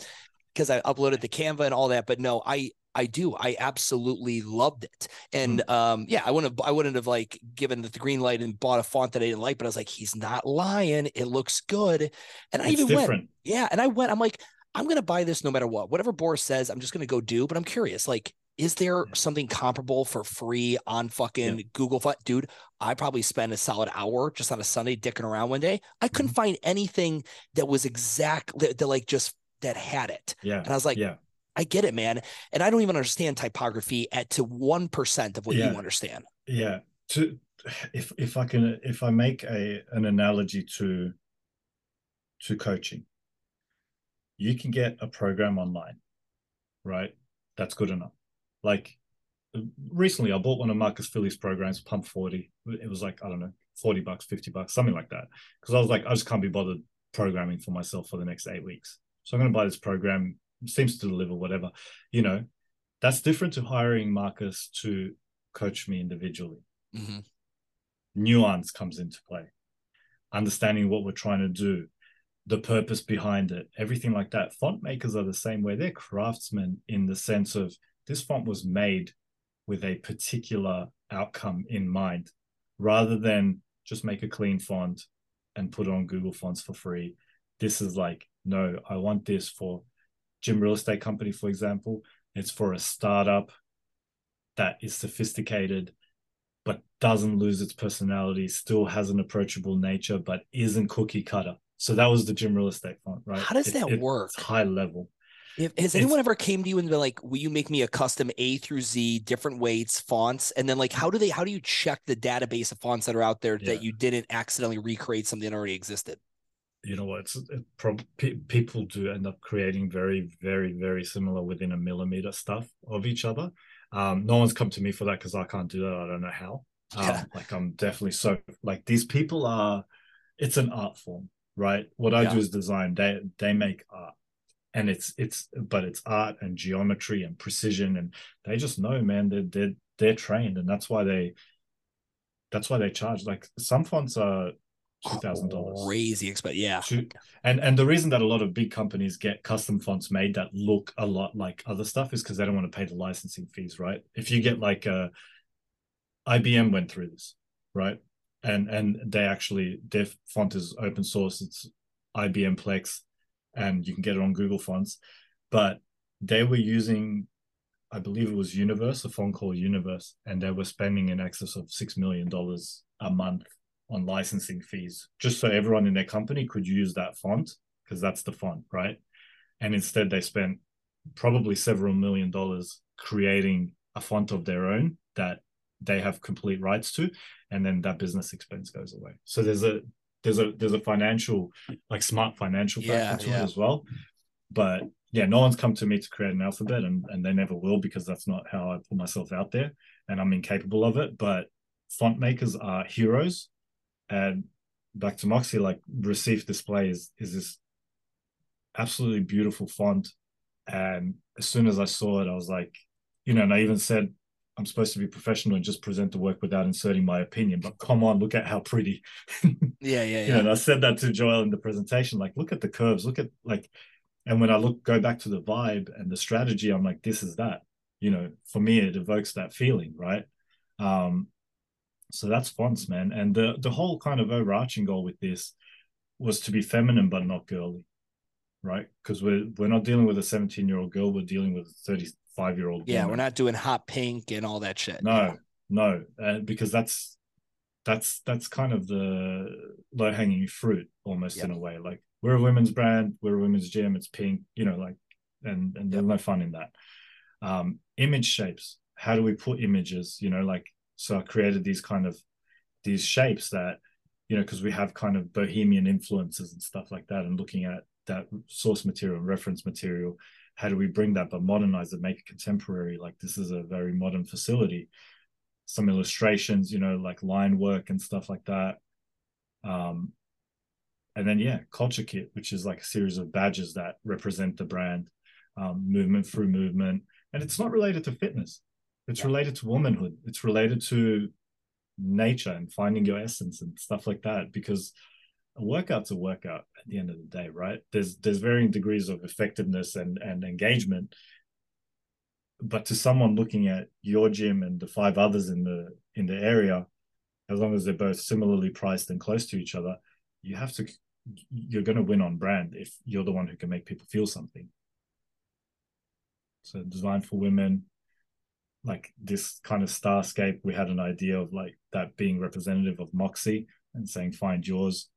because I uploaded the Canva and all that. But no, I I do. I absolutely loved it. And mm. um, yeah, I wouldn't have I wouldn't have like given the green light and bought a font that I didn't like, but I was like, he's not lying. It looks good. And I it's even different. went, yeah. And I went, I'm like, I'm gonna buy this no matter what. Whatever Boris says, I'm just gonna go do. But I'm curious, like, is there something comparable for free on fucking yeah. Google Font? Dude, I probably spent a solid hour just on a Sunday dicking around one day. I couldn't mm-hmm. find anything that was exactly that like just that had it. Yeah. And I was like, yeah. I get it, man. And I don't even understand typography at to one percent of what yeah. you understand. Yeah. To if if I can if I make a an analogy to to coaching, you can get a program online, right? That's good enough. Like recently I bought one of Marcus Filly's programs, Pump 40. It was like, I don't know, 40 bucks, 50 bucks, something like that. Because I was like, I just can't be bothered programming for myself for the next eight weeks. So I'm going to buy this program seems to deliver whatever you know. That's different to hiring marcus to coach me individually. Mm-hmm. nuance comes into play. Understanding what we're trying to do the purpose behind it everything like that. Font makers are the same way. They're craftsmen in the sense of this font was made with a particular outcome in mind rather than just make a clean font and put on google fonts for free. This is like no i want this for Gym Real Estate Company, for example, it's for a startup that is sophisticated but doesn't lose its personality, still has an approachable nature, but isn't cookie cutter. So that was the Gym Real Estate font, right? How does it, that it, work? high level. If, has anyone ever came to you and been like, "Will you make me a custom A through Z, different weights, fonts?" And then like, how do they? How do you check the database of fonts that are out there yeah. that you didn't accidentally recreate something that already existed? You know what, it's it prob- people do end up creating very very very similar within a millimeter stuff of each other. Um no one's come to me for that because i can't do that. I don't know how. Um, yeah. like i'm definitely so like these people are it's an art form right? What i yeah. do is design. They they make art. And it's it's but it's art and geometry and precision and they just know man they're they're, they're trained and that's why they that's why they charge. Like some fonts are thousand dollars. Crazy expensive yeah. And and the reason that a lot of big companies get custom fonts made that look a lot like other stuff is because they don't want to pay the licensing fees right? If you get like uh, a ibm went through this right? And and they actually their font is open source it's ibm plex and you can get it on Google Fonts. But they were using, I believe it was Universe, a phone call Universe, and they were spending in excess of six million dollars a month on licensing fees, just so everyone in their company could use that font because that's the font, right? And instead, they spent probably several million dollars creating a font of their own that they have complete rights to, and then that business expense goes away. So there's a there's a there's a financial like smart financial factor yeah, it as well. But yeah, no one's come to me to create an alphabet and, and they never will because that's not how I put myself out there and I'm incapable of it. But font makers are heroes. And back to Moxie, like Recife Display is is this absolutely beautiful font. And as soon as I saw it, I was like, you know, and I even said I'm supposed to be professional and just present the work without inserting my opinion. But come on, look at how pretty. yeah, yeah, yeah. You know, and I said that to Joelle in the presentation. Like, look at the curves. Look at like, and when I look, go back to the vibe and the strategy, I'm like, this is that. You know, for me, it evokes that feeling, right? Um, so that's fonts, man. And the the whole kind of overarching goal with this was to be feminine but not girly, right? Because we're we're not dealing with a 17 year old girl. We're dealing with a 30 five year old. Yeah, woman. we're not doing hot pink and all that shit. No, no, uh, because that's that's that's kind of the low hanging fruit almost yep. in a way. Like we're a women's brand, we're a women's gym. It's pink, you know, like and and there's no fun in that. Um, image shapes. How do we put images? You know, like so I created these kind of these shapes that you know because we have kind of bohemian influences and stuff like that and looking at that source material and reference material how do we bring that but modernize it make it contemporary? Like this is a very modern facility. Some illustrations you know like line work and stuff like that. Um and then yeah culture kit which is like a series of badges that represent the brand um, movement through movement. And it's not related to fitness it's yeah. related to womanhood it's related to nature and finding your essence and stuff like that because a workout's a workout at the end of the day, right? There's there's varying degrees of effectiveness and and engagement. But to someone looking at your gym and the five others in the in the area, as long as they're both similarly priced and close to each other, you have to you're going to win on brand if you're the one who can make people feel something. So designed for women, like this kind of starscape, we had an idea of like that being representative of Moxie and saying find yours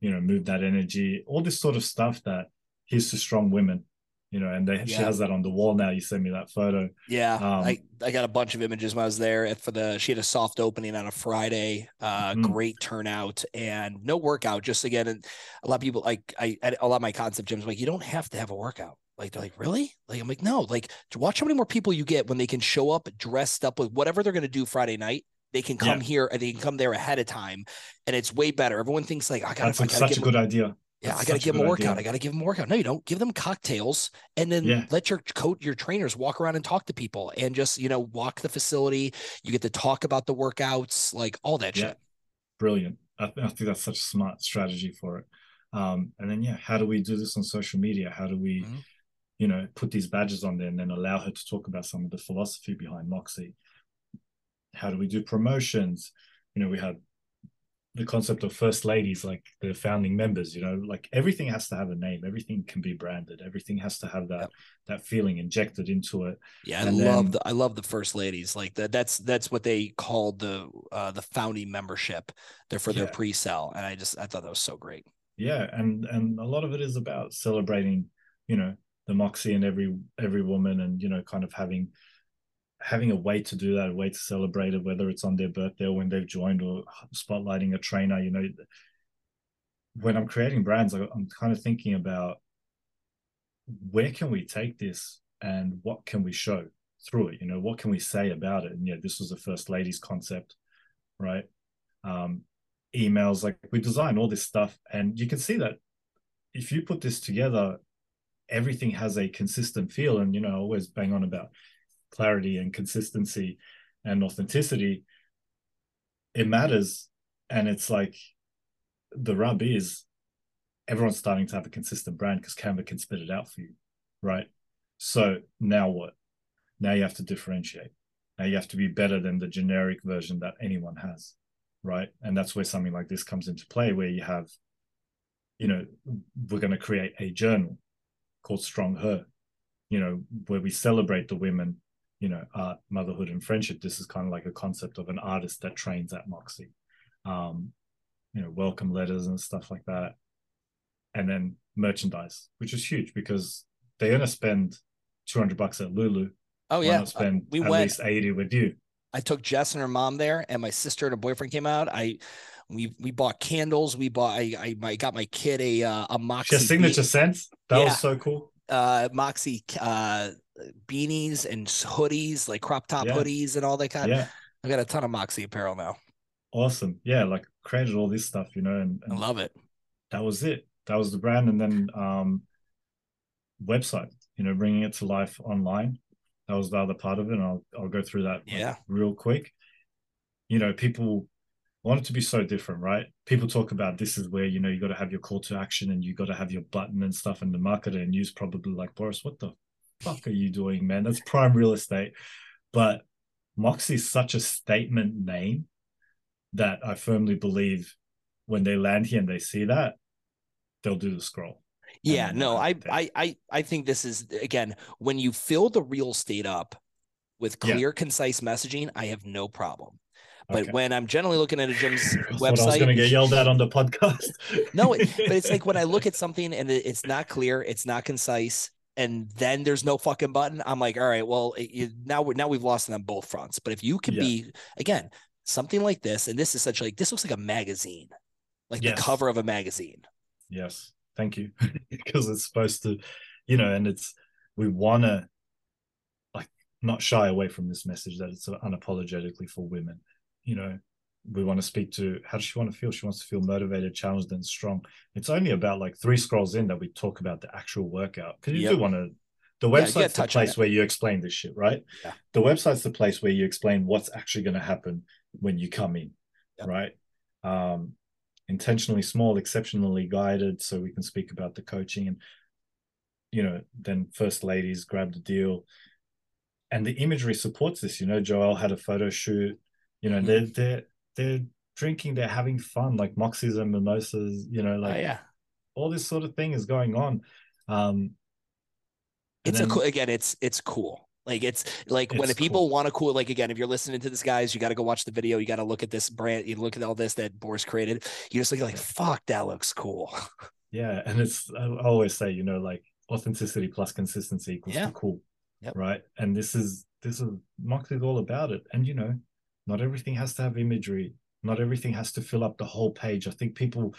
you know, move that energy, all this sort of stuff that he's to strong women, you know, and they, yeah. she has that on the wall now. You sent me that photo. Yeah. Um, I, I got a bunch of images when I was there for the, she had a soft opening on a Friday, uh, mm-hmm. great turnout and no workout. Just again, and a lot of people like, I, a lot of my concept gyms, like, you don't have to have a workout. Like they're like, really? Like I'm like, no. Like, watch how many more people you get when they can show up dressed up with whatever they're going to do Friday night they can come yeah. here and they can come there ahead of time, and it's way better. Everyone thinks like I got. That's such a good idea. Yeah, That's I got to give them a workout. Idea. I got to give them a workout. No, you don't. Give them cocktails and then yeah. let your coach, your trainers walk around and talk to people and just, you know, walk the facility. You get to talk about the workouts, like all that yeah. shit. Brilliant. I, I, think that's such a smart strategy for it. Um, and then, yeah, how do we do this on social media? How do we, mm-hmm. You know, put these badges on there and then allow her to talk about some of the philosophy behind Moxie? how do we do promotions? You know we had the concept of first ladies like the founding members you know like everything has to have a name. Everything can be branded. Everything has to have that yep. that feeling injected into it. Yeah i and love then, the i love the first ladies. Like that that's that's what they called the uh the founding membership. They're for their pre-sale. And i just i thought that was so great. Yeah and and a lot of it is about celebrating you know the moxie and every every woman and you know kind of having having a way to do that, a way to celebrate it, whether it's on their birthday or when they've joined or spotlighting a trainer, you know, when I'm creating brands, I'm kind of thinking about where can we take this and what can we show through it? You know, what can we say about it? And yeah, this was the first ladies concept, right? Um, emails, like we design all this stuff, and you can see that if you put this together, everything has a consistent feel and you know I always bang on about clarity and consistency and authenticity. It matters. And it's like the rub is everyone's starting to have a consistent brand because canva can spit it out for you right? So now what? Now you have to differentiate. Now you have to be better than the generic version that anyone has right? And that's where something like this comes into play where you have you know we're going to create a journal called strong her you know where we celebrate the women you know art motherhood and friendship. This is kind of like a concept of an artist that trains at moxie. Um you know welcome letters and stuff like that. And then merchandise which is huge because they're going to spend 200 bucks at lulu. Oh yeah, spend we at went. least 80 with you I took Jess and her mom there, and my sister and her boyfriend came out. I we we bought candles. We bought. I I, I got my kid a uh, a Moxie just signature be- sense that Yeah. was so cool uh Moxie uh beanies and hoodies, like crop top Yeah. hoodies and all that kind. yeah I got a ton of Moxie apparel now. awesome yeah like created all this stuff you know and, I and love it. that was it that was the brand and then um website you know bringing it to life online that was the other part of it and i'll, I'll go through that like, real quick. You know people want it to be so different right? People talk about this is where you know you got to have your call to action and you got to have your button and stuff and the marketer and news probably like boris what the fuck are you doing man? That's prime real estate. But moxie's such a statement name that i firmly believe when they land here and they see that they'll do the scroll Yeah, no, I, I, I, I think this is again when you fill the real estate up with Yeah. clear, concise messaging. I have no problem. But Okay. when I'm generally looking at a gym's website, I was going to get yelled at on the podcast. No, it- but it's like when I look at something and it- it's not clear, it's not concise, and then there's no fucking button. I'm like, all right, well, it, you, now we're now we've lost it on both fronts. But if you can Yeah. be again something like this, and this is such like this looks like a magazine, like Yes. the cover of a magazine. yes, thank you, because it's supposed to, you know, and it's we want to like not shy away from this message that it's unapologetically for women. You know, we want to speak to how does she want to feel? She wants to feel motivated, challenged, and strong. It's only about like three scrolls in that we talk about the actual workout because you Yep. do want to. The Yeah, website's gotta the place where you explain this shit, right? Yeah. The website's the place where you explain what's actually going to happen when you come in, Yep. right? Um, intentionally small, exceptionally guided, so we can speak about the coaching and you know, then first ladies grab the deal. And the imagery supports this. You know, Joelle had a photo shoot. You know, Mhm. they're they're they're drinking, they're having fun, like moxies and mimosas, you know, Oh, like yeah, all this sort of thing is going on. Um it's a cool again. It's it's cool. Like it's like when It's the people want to cool. Like again, if you're listening to this, guys, you got to go watch the video. You got to look at this brand. You look at all this that Boris created. You just look like, fuck, that looks cool. Yeah, and it's I always say, you know, like authenticity plus consistency equals Yeah. cool, Yep. right? And this is this is Moxie's all about it. And you know, not everything has to have imagery. Not everything has to fill up the whole page. I think people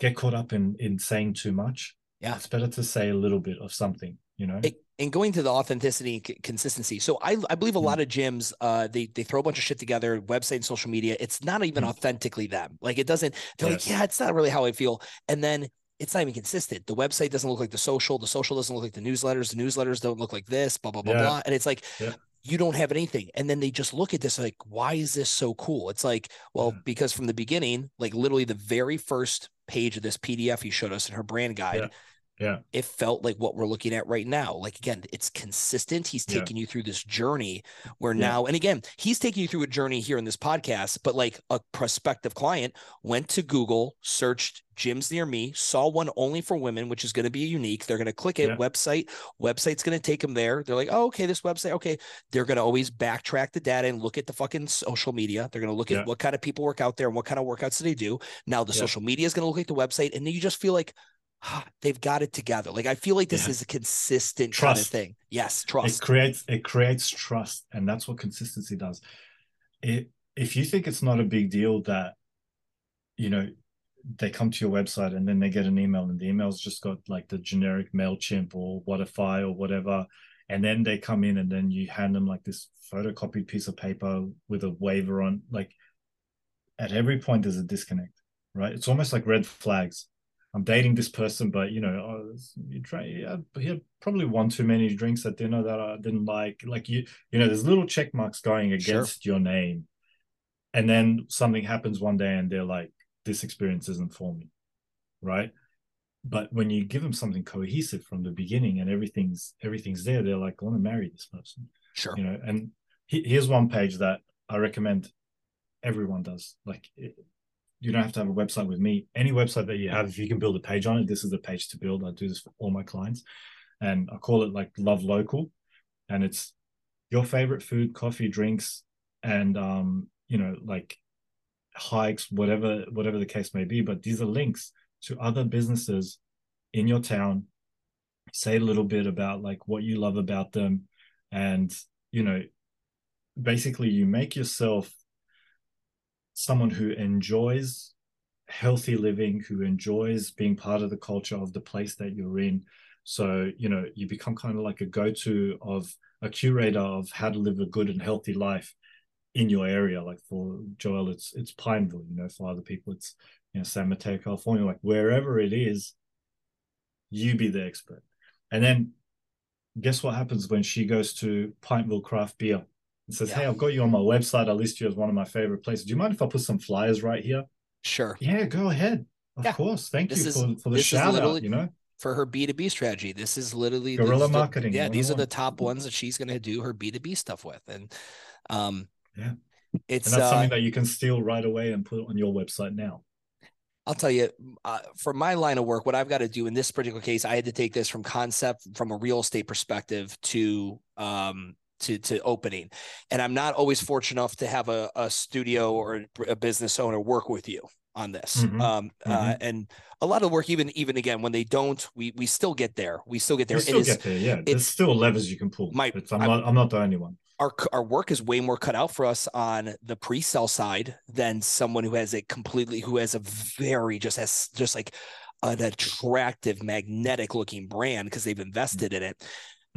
get caught up in in saying too much. Yeah. it's better to say a little bit of something. You know, It- and going to the authenticity and c- consistency. So I, I believe a Mm. lot of gyms, uh, they they throw a bunch of shit together, website and social media. It's not even Mm. authentically them. Like it doesn't. They're Yes. like, yeah, it's not really how I feel. And then it's not even consistent. The website doesn't look like the social. The social doesn't look like the newsletters. The newsletters don't look like this. Blah blah blah Yeah. blah. And it's like. Yeah. You don't have anything. And then they just look at this like, why is this so cool? It's like, well, Yeah. because from the beginning, like literally the very first page of this PDF you showed us in her brand guide, Yeah. Yeah. it felt like what we're looking at right now. Like again, it's consistent. He's Yeah. taking you through this journey where Yeah. now, and again, he's taking you through a journey here in this podcast, but like a prospective client went to Google, searched gyms near me, saw one only for women, which is going to be unique. They're going to click it, Yeah. website, website's going to take them there. They're like, oh, okay, this website, okay. They're going to always backtrack the data and look at the fucking social media. They're going to look Yeah. at what kind of people work out there and what kind of workouts do they do. Now the Yeah. social media is going to look like the website, and then you just feel like they've got it together. Like I feel like this Yeah. is a consistent kind of thing. Yes, trust. it creates it creates trust and that's what consistency does it if you think it's not a big deal that you know they come to your website and then they get an email and the email's just got like the generic mailchimp or whatify or whatever and then they come in and then you hand them like this photocopied piece of paper with a waiver on like at every point there's a disconnect right it's almost like red flags I'm dating this person, but you know, you try, yeah, he had probably one too many drinks at dinner that I didn't like. Like you, you know, there's little check marks going against sure. your name, and then something happens one day, and they're like, "This experience isn't for me," right? But when you give them something cohesive from the beginning, and everything's everything's there, they're like, "I want to marry this person." Sure. You know, and he, here's one page that I recommend everyone does. Like you don't have to have a website with me. Any website that you have, if you can build a page on it, this is the page to build. I do this for all my clients, and I call it like Love Local, and it's your favorite food, coffee, drinks, and um, you know, like hikes, whatever whatever the case may be. But these are links to other businesses in your town. Say a little bit about like what you love about them, and you know, basically you make yourself someone who enjoys healthy living, who enjoys being part of the culture of the place that you're in. So, you know, you become kind of like a go to of a curator of how to live a good and healthy life in your area. Like for Joelle, it's it's Pineville, you know, for other people, it's you know, San Mateo, California, like wherever it is, you be the expert. And then guess what happens when she goes to Pineville Craft Beer it says, yeah. "Hey, I've got you on my website. I list you as one of my favorite places. Do you mind if I put some flyers right here?" Sure. Yeah, go ahead. Of yeah. course. Thank this you is, for, for the shout out. You know, for her B two B strategy. This is literally guerrilla marketing. Yeah, these are the top ones that she's going to do her B two B stuff with, and um, yeah, it's and that's uh, something that you can steal right away and put on your website now. I'll tell you, uh, for my line of work, what I've got to do in this particular case, I had to take this from concept, from a real estate perspective, to um, to to opening and i'm not always fortunate enough to have a, a studio or a business owner work with you on this mm-hmm. um uh, mm-hmm. Uh, and a lot of work even even again when they don't we we still get there we still get there you still get there yeah there's still levers you can pull my, I'm, I'm, not i'm not the only one our our work is way more cut out for us on the pre-sale side than someone who has a completely who has a very just has just like an attractive magnetic looking brand because they've invested mm-hmm. in it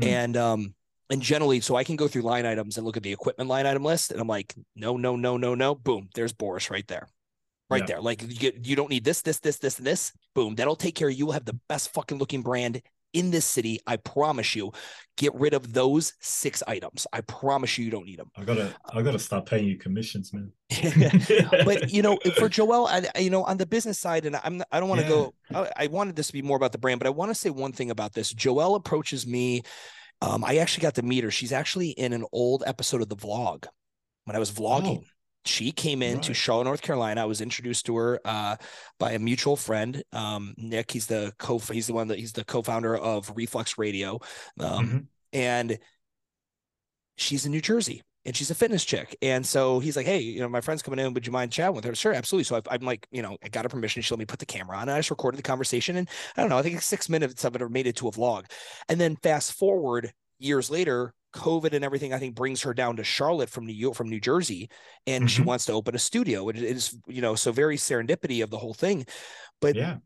mm-hmm. and um and generally, so I can go through line items and look at the equipment line item list, and I'm like, no, no, no, no, no. Boom, there's Boris right there, right yeah. there. Like you, get, you don't need this, this, this, this, and this. Boom, that'll take care of you. will have the best fucking looking brand in this city. I promise you. Get rid of those six items. I promise you, you don't need them. I gotta, I gotta stop paying you commissions, man. but you know, for Joelle, I, you know, on the business side, and I'm, I don't want to yeah. go. I, I wanted this to be more about the brand, but I want to say one thing about this. Joelle approaches me um, I actually got to meet her. She's actually in an old episode of the vlog when I was vlogging. Oh. She came in right. to Charlotte, North Carolina. I was introduced to her uh, by a mutual friend, um, Nick. He's the co he's the one that he's the co-founder of Reflex Radio, um, mm-hmm. and she's in New Jersey and she's a fitness chick. And so he's like, Hey, you know, my friend's coming in. Would you mind chatting with her? Sure, absolutely. So I, am like, you know, I got her permission. She let me put the camera on and I just recorded the conversation. And I don't know, I think six minutes of it or made it to a vlog. And then fast forward years later, COVID and everything, I think brings her down to Charlotte from New York, from New Jersey, and mm-hmm. she wants to open a studio. It is, you know, so very serendipity of the whole thing. But yeah,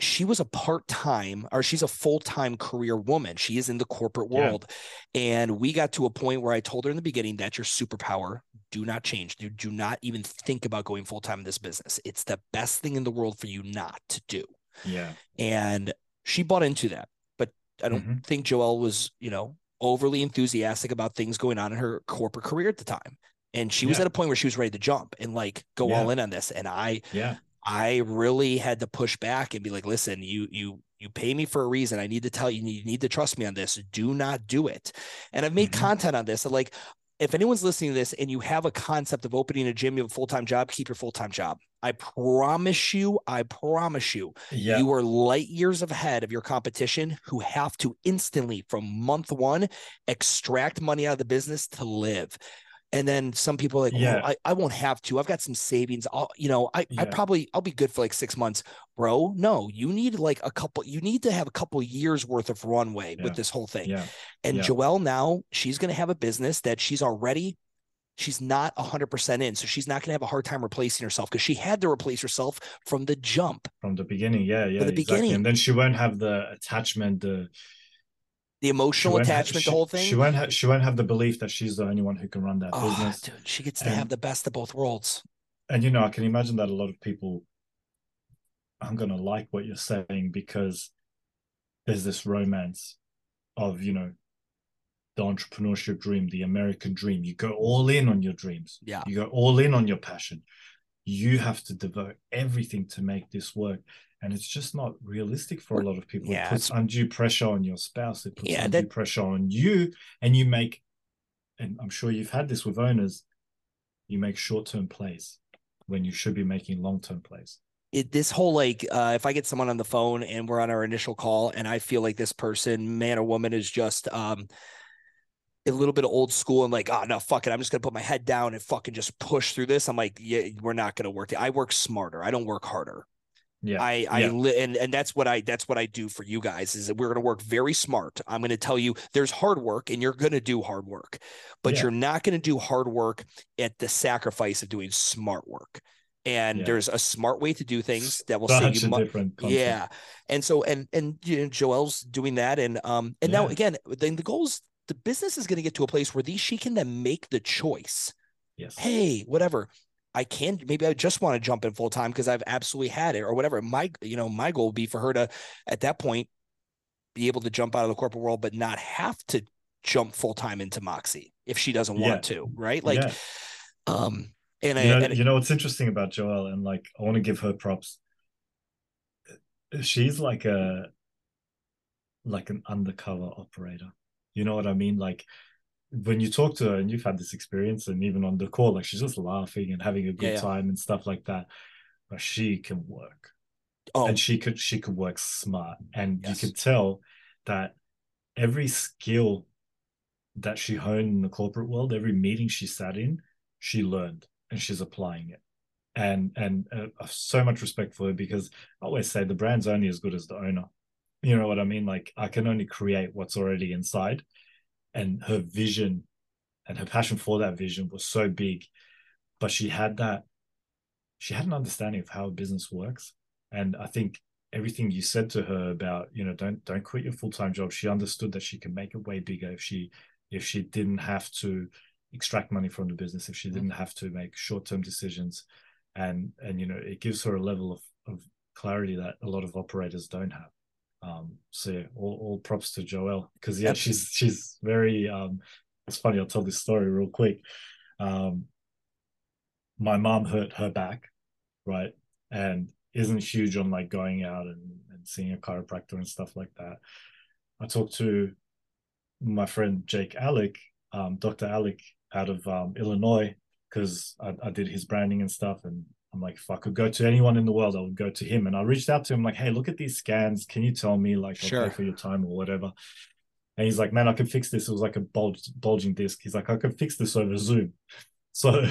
she was a part-time or she's a full-time career woman. She is in the corporate world. Yeah. and we got to a point where i told her in the beginning that's your superpower do not change do, do not even think about going full-time in this business. It's the best thing in the world for you not to do. Yeah. And she bought into that. But i don't mm-hmm. think joelle was you know overly enthusiastic about things going on in her corporate career at the time. And she was at a point where she was ready to jump and like go yeah. all in on this. And i yeah I really had to push back and be like, listen, you you you pay me for a reason. I need to tell you, you need to trust me on this. Do not do it. And I've made mm-hmm. content on this. So like, if anyone's listening to this and you have a concept of opening a gym, you have a full time job, keep your full time job. I promise you, I promise you, yeah. you are light years ahead of your competition who have to instantly, from month one, extract money out of the business to live. And then some people like, yeah. I, I won't have to. I've got some savings. I'll, you know, I, yeah. I probably I'll be good for like six months, bro. No, you need like a couple, you need to have a couple years worth of runway yeah. with this whole thing. Yeah. And yeah. Joelle now she's gonna have a business that she's already she's not 100% in so she's not going to have a hard time replacing herself because she had to replace herself from the jump from the beginning yeah yeah from the exactly. beginning and then she won't have the attachment the the emotional attachment, she, the whole thing. She won't have she won't have the belief that she's the only one who can run that oh, business. Dude, she gets to and, have the best of both worlds. And you know, I can imagine that a lot of people I'm gonna like what you're saying because there's this romance of you know the entrepreneurship dream, the American dream. You go all in on your dreams. Yeah. You go all in on your passion. You have to devote everything to make this work. And it's just not realistic for a lot of people. Yeah, it puts undue pressure on your spouse. It puts Yeah, undue that- pressure on you. And you make, and I'm sure you've had this with owners, you make short-term plays when you should be making long-term plays. it, this whole like uh, if I get someone on the phone and we're on our initial call and I feel like this person, man or woman, is just um a little bit of old school and like, oh no, fuck it, I'm just gonna put my head down and fucking just push through this. I'm like, yeah, we're not gonna work. I work smarter. I don't work harder. Yeah. I I Yeah. li- and and that's what I that's what I do for you guys is that we're going to work very smart. I'm going to tell you there's hard work and you're going to do hard work, but Yeah. you're not going to do hard work at the sacrifice of doing smart work. And Yeah. there's a smart way to do things that will save you money. Yeah. And so and and you know, Joelle's doing that and um and now again then the goal is the business is going to get to a place where these she can then make the choice Yes. hey, whatever. I can maybe I just want to jump in full time because I've absolutely had it or whatever. My you know, my goal would be for her to at that point be able to jump out of the corporate world but not have to jump full time into Moxie if she doesn't want to, right? Like Yeah. um and I you know, and you know what's interesting about Joelle, and like I want to give her props. She's like a like an undercover operator. You know what I mean? Like when you talk to her and you've had this experience, and even on the call, like she's just laughing and having a good Yeah, time and stuff like that. But she can work, oh and she could she could work smart, and Yes. you could tell that every skill that she honed in the corporate world, every meeting she sat in, she learned and she's applying it. And and uh, so much respect for her because I always say the brand's only as good as the owner. You know what I mean? Like I can only create what's already inside. And her vision and her passion for that vision was so big, but she had that. She had an understanding of how a business works, and I think everything you said to her about you know don't don't quit your full time job. She understood that she could make it way bigger if she if she didn't have to extract money from the business if she mm-hmm. didn't have to make short-term decisions and and you know it gives her a level of, of clarity that a lot of operators don't have um so yeah all, all props to joelle because yeah she's she's very um it's funny i'll tell this story real quick um my mom hurt her back right and isn't huge on like going out and, and seeing a chiropractor and stuff like that i talked to my friend Jake Alec, um, Dr. Alec out of um, Illinois, because I, I, did his branding and stuff. And I'm like, if I could go to anyone in the world, I would go to him. And I reached out to him, like, hey, look at these scans. Can you tell me, like, I'll Sure. pay for your time or whatever? And he's like, man, I can fix this. It was like a bulge, bulging disc. He's like, I can fix this over Zoom. So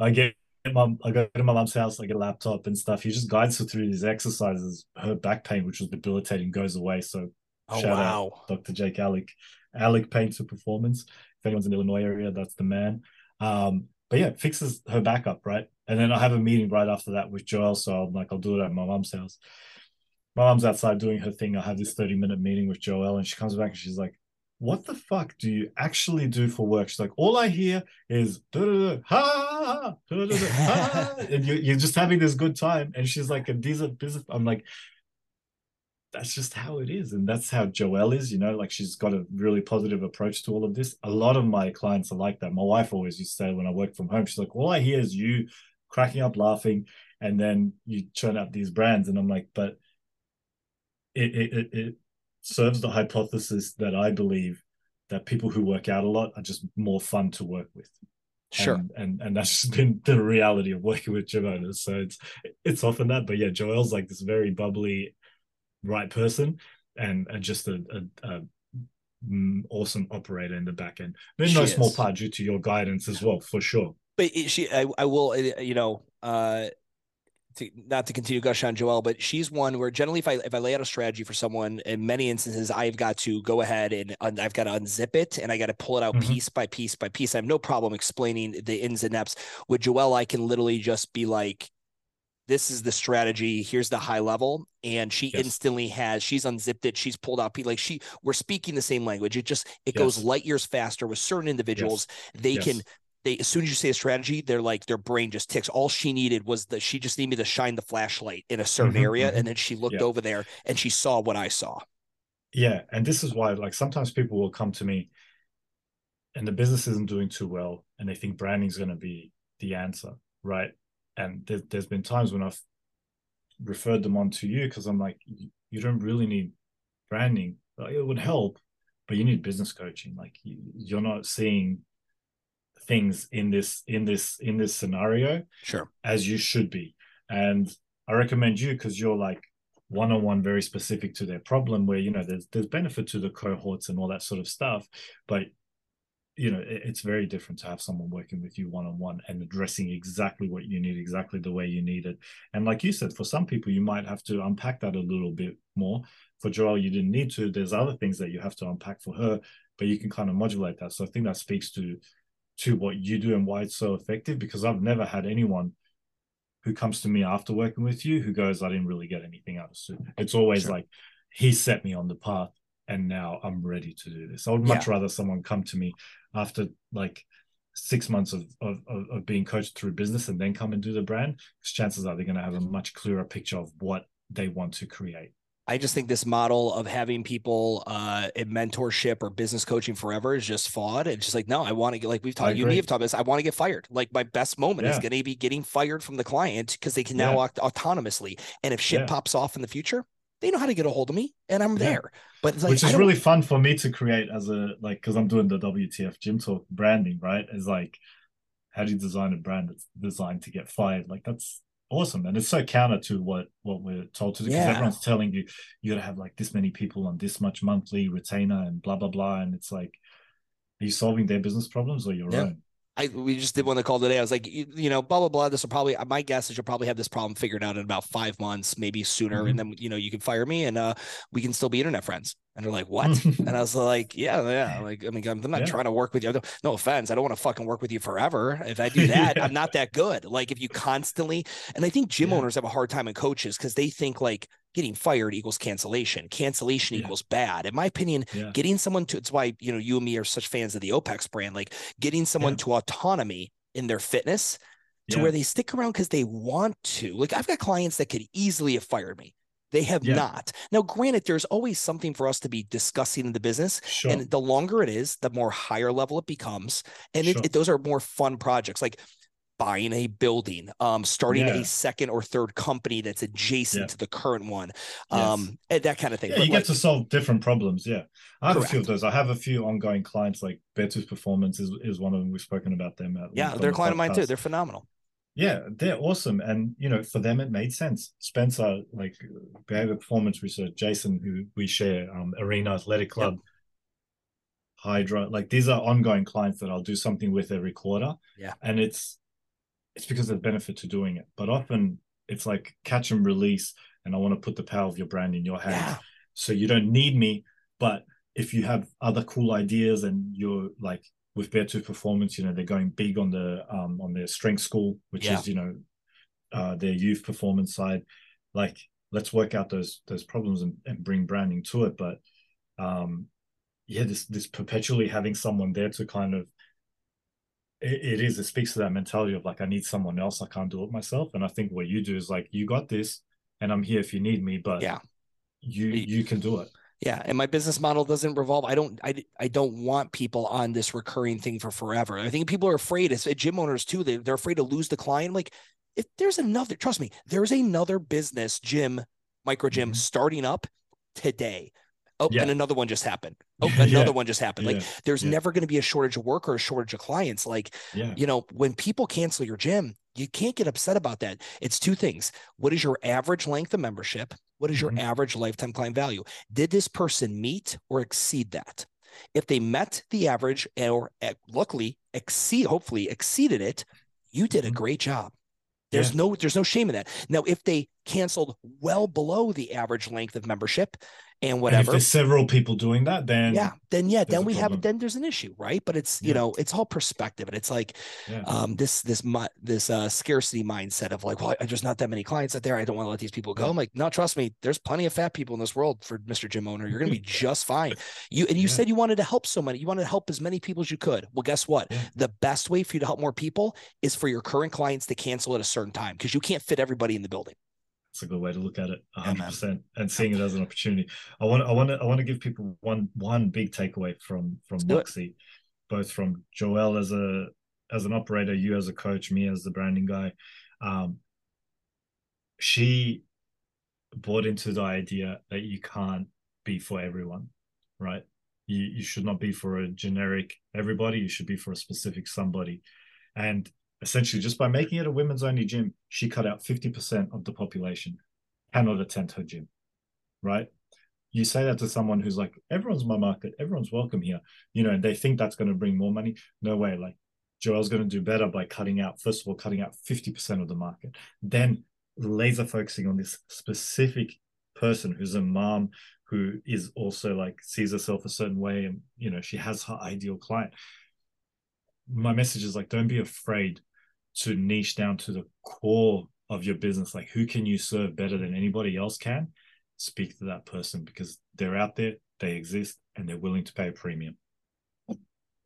I get mom, I go to my mom's house, I get a laptop and stuff. He just guides her through these exercises. Her back pain, which was debilitating, goes away. So oh shout out. Dr. Jake Alec. Alec paints for performance. If anyone's in the Illinois area, that's the man. Um, but yeah, fixes her back up, right? And then I have a meeting right after that with Joelle. So I'm like, I'll do it at my mom's house. My mom's outside doing her thing. I have this 30 minute meeting with Joelle, and she comes back and she's like, What the fuck do you actually do for work? She's like, All I hear is ha, ha, and you, you're just having this good time. And she's like, And are business. I'm like, that's just how it is and that's how joelle is you know like she's got a really positive approach to all of this a lot of my clients are like that my wife always used to say when i work from home she's like all i hear is you cracking up laughing and then you churn out these brands and i'm like but it it, it, it serves the hypothesis that i believe that people who work out a lot are just more fun to work with Sure. and, and and that's just been the reality of working with gym owners. So it's it's often that, but yeah, Joelle's like this very bubbly, right person, and and just a, a, a mm, awesome operator in the back end. In She no small is. part due to your guidance as well, for sure. but she I, I will uh, you know uh to, not to continue gush on Joelle, but she's one where generally if I if I lay out a strategy for someone, in many instances I've got to go ahead and un, I've got to unzip it and I got to pull it out Mhm. piece by piece by piece. I have no problem explaining the ins and outs. With Joelle, I can literally just be like, "This is the strategy. Here's the high level," and she Yes. instantly has. She's unzipped it. She's pulled out. Like she, we're speaking the same language. It just it goes light years faster with certain individuals. They Yes. can they as soon as you say a strategy, they're like their brain just ticks. All she needed was that she just needed me to shine the flashlight in a certain Mhm, area, and then she looked Yeah. over there and she saw what I saw. Yeah, and this is why like sometimes people will come to me and the business isn't doing too well and they think branding is going to be the answer, right? And there, there's been times when I've referred them on to you because I'm like, "You- don't really need branding. It would help, but you need business coaching. Like you- you're not seeing things in this in this in this scenario Sure. as you should be. And I recommend you because you're like one on one, very specific to their problem. Where you know there's there's benefit to the cohorts and all that sort of stuff, but you know it, it's very different to have someone working with you one on one and addressing exactly what you need, exactly the way you need it. And like you said, for some people you might have to unpack that a little bit more. For Joelle, you didn't need to. There's other things that you have to unpack for her, but you can kind of modulate that. So I think that speaks to to what you do and why it's so effective because I've never had anyone who comes to me after working with you who goes, I didn't really get anything out of it It's always Sure. like, he set me on the path and now I'm ready to do this. I would much rather someone come to me after like six months of, of, of of being coached through business and then come and do the brand because chances are they're going to have a much clearer picture of what they want to create. I just think this model of having people uh, in mentorship or business coaching forever is just flawed. It's just like, no, I want to get like we've talked, you and me have talked this. I want to get fired. Like my best moment is going to be getting fired from the client because they can now Yeah. act autonomously. And if shit Yeah. pops off in the future, they know how to get a hold of me, and I'm Yeah. there. But it's like, Which is really fun for me to create as a like because I'm doing the WTF gym talk branding, right? Is like how do you design a brand that's designed to get fired? Like that's awesome. And it's so counter to what what we're told to do because Yeah. everyone's telling you you gotta have like this many people on this much monthly retainer and blah blah blah. And it's like are you solving their business problems or your Yeah. own? I we just did one that called today. I was like, you, you know, blah blah blah. This will probably my guess is you'll probably have this problem figured out in about five months, maybe sooner, Mhm. and then you know you can fire me and uh we can still be internet friends. And they're like, what? and I was like, yeah, yeah. Like, I mean, I'm, I'm not Yeah. trying to work with you. No offense, I don't want to fucking work with you forever. If I do that, Yeah. I'm not that good. Like, if you constantly, and I think gym Yeah. owners have a hard time in coaches because they think like getting fired equals cancellation, cancellation Yeah. equals bad. In my opinion, yeah. getting someone to it's why you know you and me are such fans of the OPEX brand, like getting someone Yeah. to autonomy in their fitness to where they stick around because they want to. Like I've got clients that could easily have fired me. They have Yeah. not. Now, granted, there's always something for us to be discussing in the business. Sure. And the longer it is, the more higher level it becomes. And it, it- those are more fun projects like buying a building, um, starting Yeah. a second or third company that's adjacent Yeah. to the current one, Yes. um, and that kind of thing. Yeah, But you like- get to solve different problems. Yeah, I have a few of those. I have a few ongoing clients, like Beartooth Performance is, is one of them. We've spoken about them. At, yeah, they're a client of mine too. They're phenomenal. Yeah, they're awesome, and you know, for them it made sense. Spencer, like behavior performance research, Jason, who we share, um, Arena Athletic Club, Hydra, like these are ongoing clients that I'll do something with every quarter. Yeah. and it's it's because there's benefit to doing it, but often it's like catch and release, and I want to put the power of your brand in your hands Yeah. so you don't need me but if you have other cool ideas and you're like with Beartooth Performance you know they're going big on the um on their strength school which Yeah. is you know uh their youth performance side like let's work out those those problems and, and bring branding to it but um yeah this this perpetually having someone there to kind of it, it is it speaks to that mentality of like i need someone else i can't do it myself and i think what you do is like you got this and i'm here if you need me but Yeah. you you can do it Yeah, and my business model doesn't revolve. I don't. I, I don't want people on this recurring thing for forever. I think people are afraid. As gym owners too, they they're afraid to lose the client. Like, if there's another, trust me, there's another business gym, micro gym Mhm. starting up today. Oh, Yeah. and another one just happened. Oh, Yeah. another one just happened. Like, Yeah. there's Yeah. never going to be a shortage of work or a shortage of clients. Like, yeah you know, when people cancel your gym, you can't get upset about that. It's two things. What is your average length of membership? What is your Mhm. average lifetime client value? Did this person meet or exceed that? If they met the average or eh, luckily exceed, hopefully exceeded it, you did a Mhm. great job. There's Yeah. no there's no shame in that. Now, if they canceled well below the average length of membership and And if there's several people doing that, then yeah, then yeah, then we have then there's an issue, right? But it's you know it's all perspective, and it's like yeah. um this this this uh scarcity mindset of like well there's not that many clients out there i don't want to let these people go Yeah. i'm like no trust me there's plenty of fat people in this world for mr gym owner you're gonna be just fine you and you Yeah. said you wanted to help so many you wanted to help as many people as you could well guess what Yeah. the best way for you to help more people is for your current clients to cancel at a certain time because you can't fit everybody in the building That's a good way to look at it, Yeah, hundred man. percent, and seeing it as an opportunity. I want, I want to, I want to give people one, one big takeaway from from Let's. Moxie, both from Joelle as a as an operator, you as a coach, me as the branding guy. Um, she bought into the idea that you can't be for everyone, right? You you should not be for a generic everybody. You should be for a specific somebody, and essentially just by making it a women's only gym, she cut out 50% of the population cannot attend her gym, right? You say that to someone who's like, everyone's my market, everyone's welcome here, you know, and they think that's going to bring more money. No way. Like, Joelle's going to do better by cutting out, first of all, cutting out 50% of the market, then laser focusing on this specific person who's a mom who is also like sees herself a certain way and, you know, she has her ideal client. My message is like, don't be afraid to niche down to the core of your business like who can you serve better than anybody else can speak to that person because they're out there they exist and they're willing to pay a premium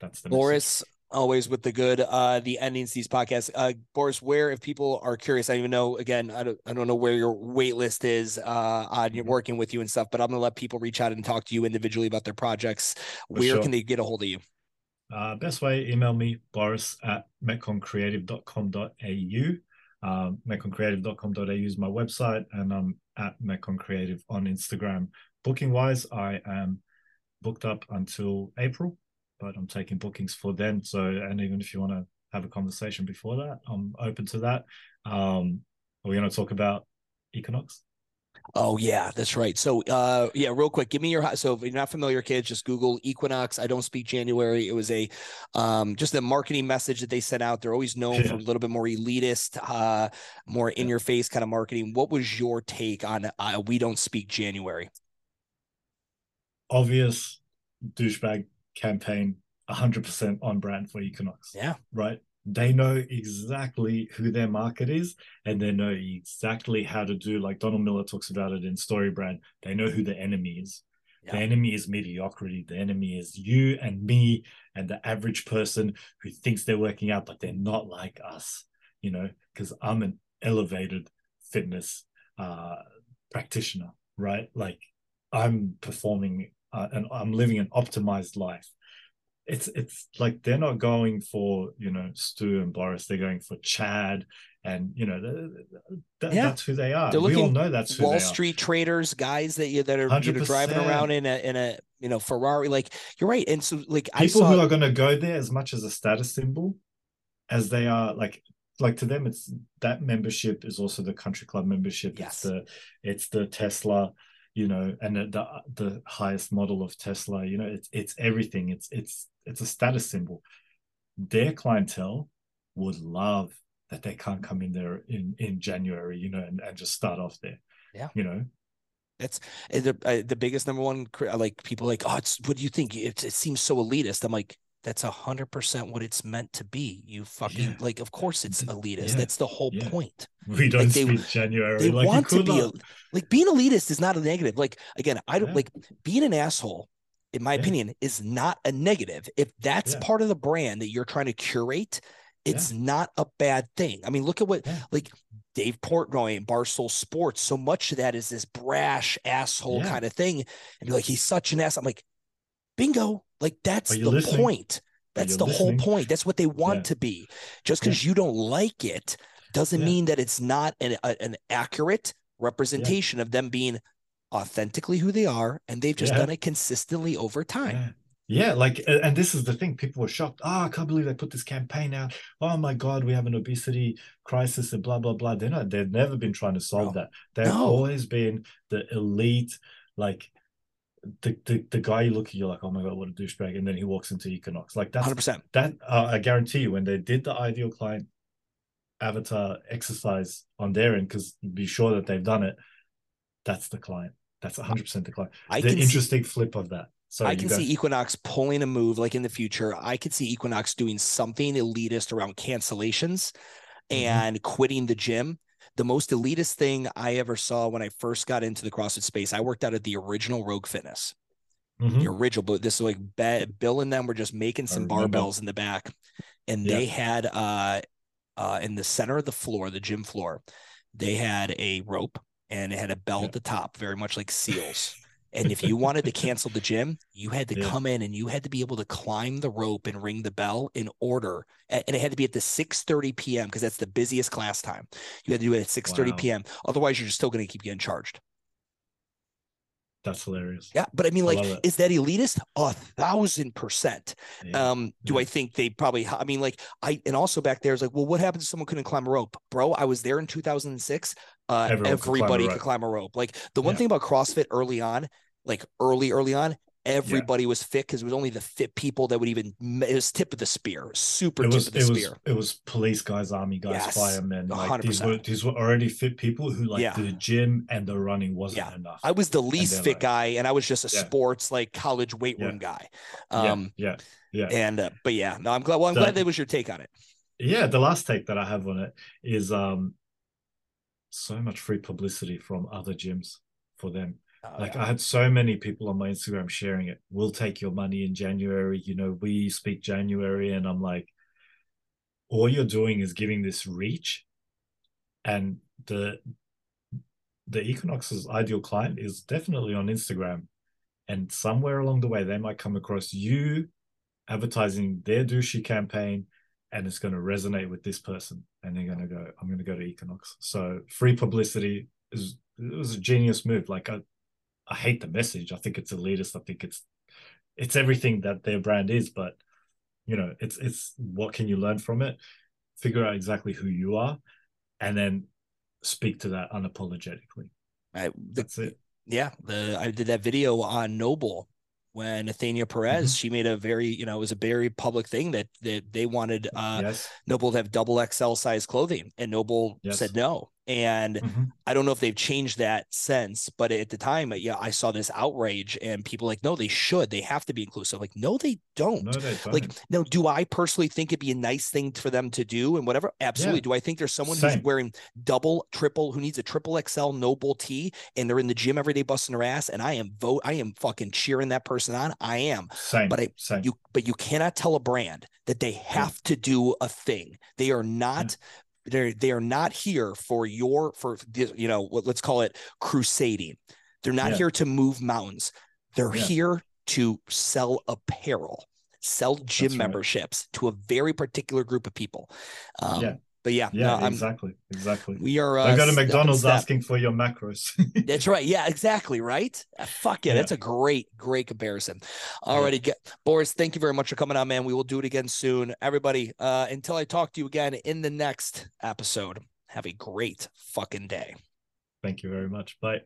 that's the message. boris always with the good uh the endings these podcasts uh boris where if people are curious i even know again i don't i don't know where your wait list is uh on your Mhm. working with you and stuff but i'm gonna let people reach out and talk to you individually about their projects For where sure. can they get a hold of you Uh, best way, email me, boris at metconcreative.com.au. Um, metconcreative.com.au is my website, and I'm at metconcreative on Instagram. Booking wise, I am booked up until April, but I'm taking bookings for then. So, and even if you want to have a conversation before that, I'm open to that. Um, are we going to talk about Equinox? Oh yeah, that's right. So uh yeah, real quick, give me your so if you're not familiar, kids, just Google Equinox. I don't speak January. It was a um just a marketing message that they sent out. They're always known for a little bit more elitist, uh more in your face kind of marketing. What was your take on uh, we don't speak January? Obvious douchebag campaign, 100% on brand for Equinox. Yeah. right? They know exactly who their market is and they know exactly how to do, like Donald Miller talks about it in StoryBrand. They know who the enemy is. The enemy is mediocrity. The enemy is you and me and the average person who thinks they're working out, but they're not like us, you know, because I'm an elevated fitness uh, practitioner, right? Like I'm performing uh, and I'm living an optimized life it's it's like they're not going for you know Stu and Boris. They're going for Chad, and you know Yeah. that's who they are. They're we all know that's who Wall Street traders, guys that you that are you know, driving around in a in a you know Ferrari. Like you're right. And so like are. I People saw who are going to go there as much as a status symbol, as they are like like to them, it's that membership is also the country club membership. Yes. It's the it's the Tesla. You know, and the, the highest model of Tesla. You know, it's it's everything. It's it's it's a status symbol. Their clientele would love that they can't come in there in in January, you know, and, and just start off there. Yeah. You know, It's uh, the uh, the biggest number one. Like people like, oh, it's what do you think? It, it seems so elitist. I'm like, that's a hundred percent what it's meant to be. You fucking Yeah. like, of course it's elitist. yeah. That's the whole Yeah. point. we don't they- speak January. They like want to be a- like being elitist is not a negative. Like again, I don't like being an asshole. In my opinion, is not a negative. If that's part of the brand that you're trying to curate, it's not a bad thing. I mean, look at what like Dave Portnoy and Barstool Sports. So much of that is this brash asshole kind of thing, and be like, he's such an ass. I'm like, bingo. Like that's the listening? point. That's the whole point. That's what they want Yeah. to be. Just Yeah. because you don't like it doesn't Yeah. mean that it's not an a- an accurate representation of them being authentically who they are, and they've just Yeah. done it consistently over time. Yeah. Yeah, like, and this is the thing. People were shocked. Oh, I can't believe they put this campaign out. Oh my God, we have an obesity crisis and blah blah blah. They're not. They've never been trying to solve No. that. They've No. always been the elite, like the, the the guy you look at, you're like, oh my God, what a douchebag, and then he walks into Equinox. Like that's Hundred percent. that. Uh, I guarantee you, when they did the ideal client avatar exercise on their end because be sure that they've done it. That's the client. That's 100% the client. I the interesting flip of that. So I can see Equinox pulling a move like in the future. I could see Equinox doing something elitist around cancellations Mhm. and quitting the gym. The most elitist thing I ever saw when I first got into the CrossFit space, I worked out at the original Rogue Fitness. Mhm. The original, but this is like Bill and them were just making some barbells in the back, and Yeah. they had uh, uh, in the center of the floor, the gym floor, they had a rope and it had a bell Yeah. at the top, very much like seals. And if you wanted to cancel the gym, you had to Yeah. come in and you had to be able to climb the rope and ring the bell in order. And it had to be at the 6:30 p.m. because that's the busiest class time. You had to do it at 6:30 Wow. p.m. Otherwise, you're still going to keep getting charged. That's hilarious. Yeah, but I mean, like, it. is that elitist? A thousand percent. Yeah. Um, do Yeah. I think they probably? I mean, like, I and also back there is like, well, what happens if someone couldn't climb a rope, bro? I was there in 2006. Uh, Everyone could climb everybody could climb a rope. Like the one Yeah. thing about CrossFit early on, like early, early on, everybody was fit because it was only the fit people that would even. It was tip of the spear, super it tip was of the it was spear. it was police guys, army guys, Yes, firemen. Like these 100%. were these were already fit people who like Yeah. the gym and the running wasn't Yeah. enough. I was the least fit like- guy, and I was just a Yeah. sports like college weight Yeah. room guy. Yeah, Um, yeah, yeah. and uh, but yeah, no, I'm glad. Well, I'm The- glad that was your take on it. yeah the last take that i have on it is um so much free publicity from other gyms for them Oh, like yeah. i had so many people on my instagram sharing it we'll take your money in january you know we speak january and i'm like all you're doing is giving this reach and the the equinox's ideal client is definitely on instagram and somewhere along the way they might come across you advertising their douchey campaign and it's going to resonate with this person and they're going to go i'm going to go to equinox so free publicity is it was a genius move like i i hate the message. I think it's elitist. I think it's it's everything that their brand is but you know it's it's what can you learn from it? Figure out exactly who you are and then speak to that unapologetically. I, the, that's it. Yeah, the I did that video on NOBULL when Nathania Perez, Mm-hmm. she made a very, you know, it was a very public thing that that they wanted uh yes. NOBULL to have double XL size clothing, and NOBULL Yes. said no. And Mhm. I don't know if they've changed that since, but at the time, yeah, I saw this outrage, and people like, no, they should, they have to be inclusive. Like, no, they don't. no they don't Like, now, do I personally think it'd be a nice thing for them to do and whatever? Absolutely. Yeah. Do I think there's someone who's wearing double, triple, who needs a triple XL NOBULL tee and they're in the gym every day busting their ass and I am vote, I am fucking cheering that person on. I am. same but I- same You, but you cannot tell a brand that they have to do a thing. They are not. They're they are not here for your for this, you know what let's call it crusading. They're not Yeah. here to move mountains. They're Yeah. here to sell apparel, sell gym That's right. memberships to a very particular group of people. Um, Yeah. But yeah, yeah no, exactly exactly we are. Uh, don't go to step mcdonald's step. asking for your macros That's right. Yeah, exactly. Right. Uh, fuck yeah, Yeah. That's a great, great comparison. Alrighty, get Boris, thank you very much for coming on, man. We will do it again soon. Everybody, uh, until I talk to you again in the next episode, have a great fucking day. thank you very much bye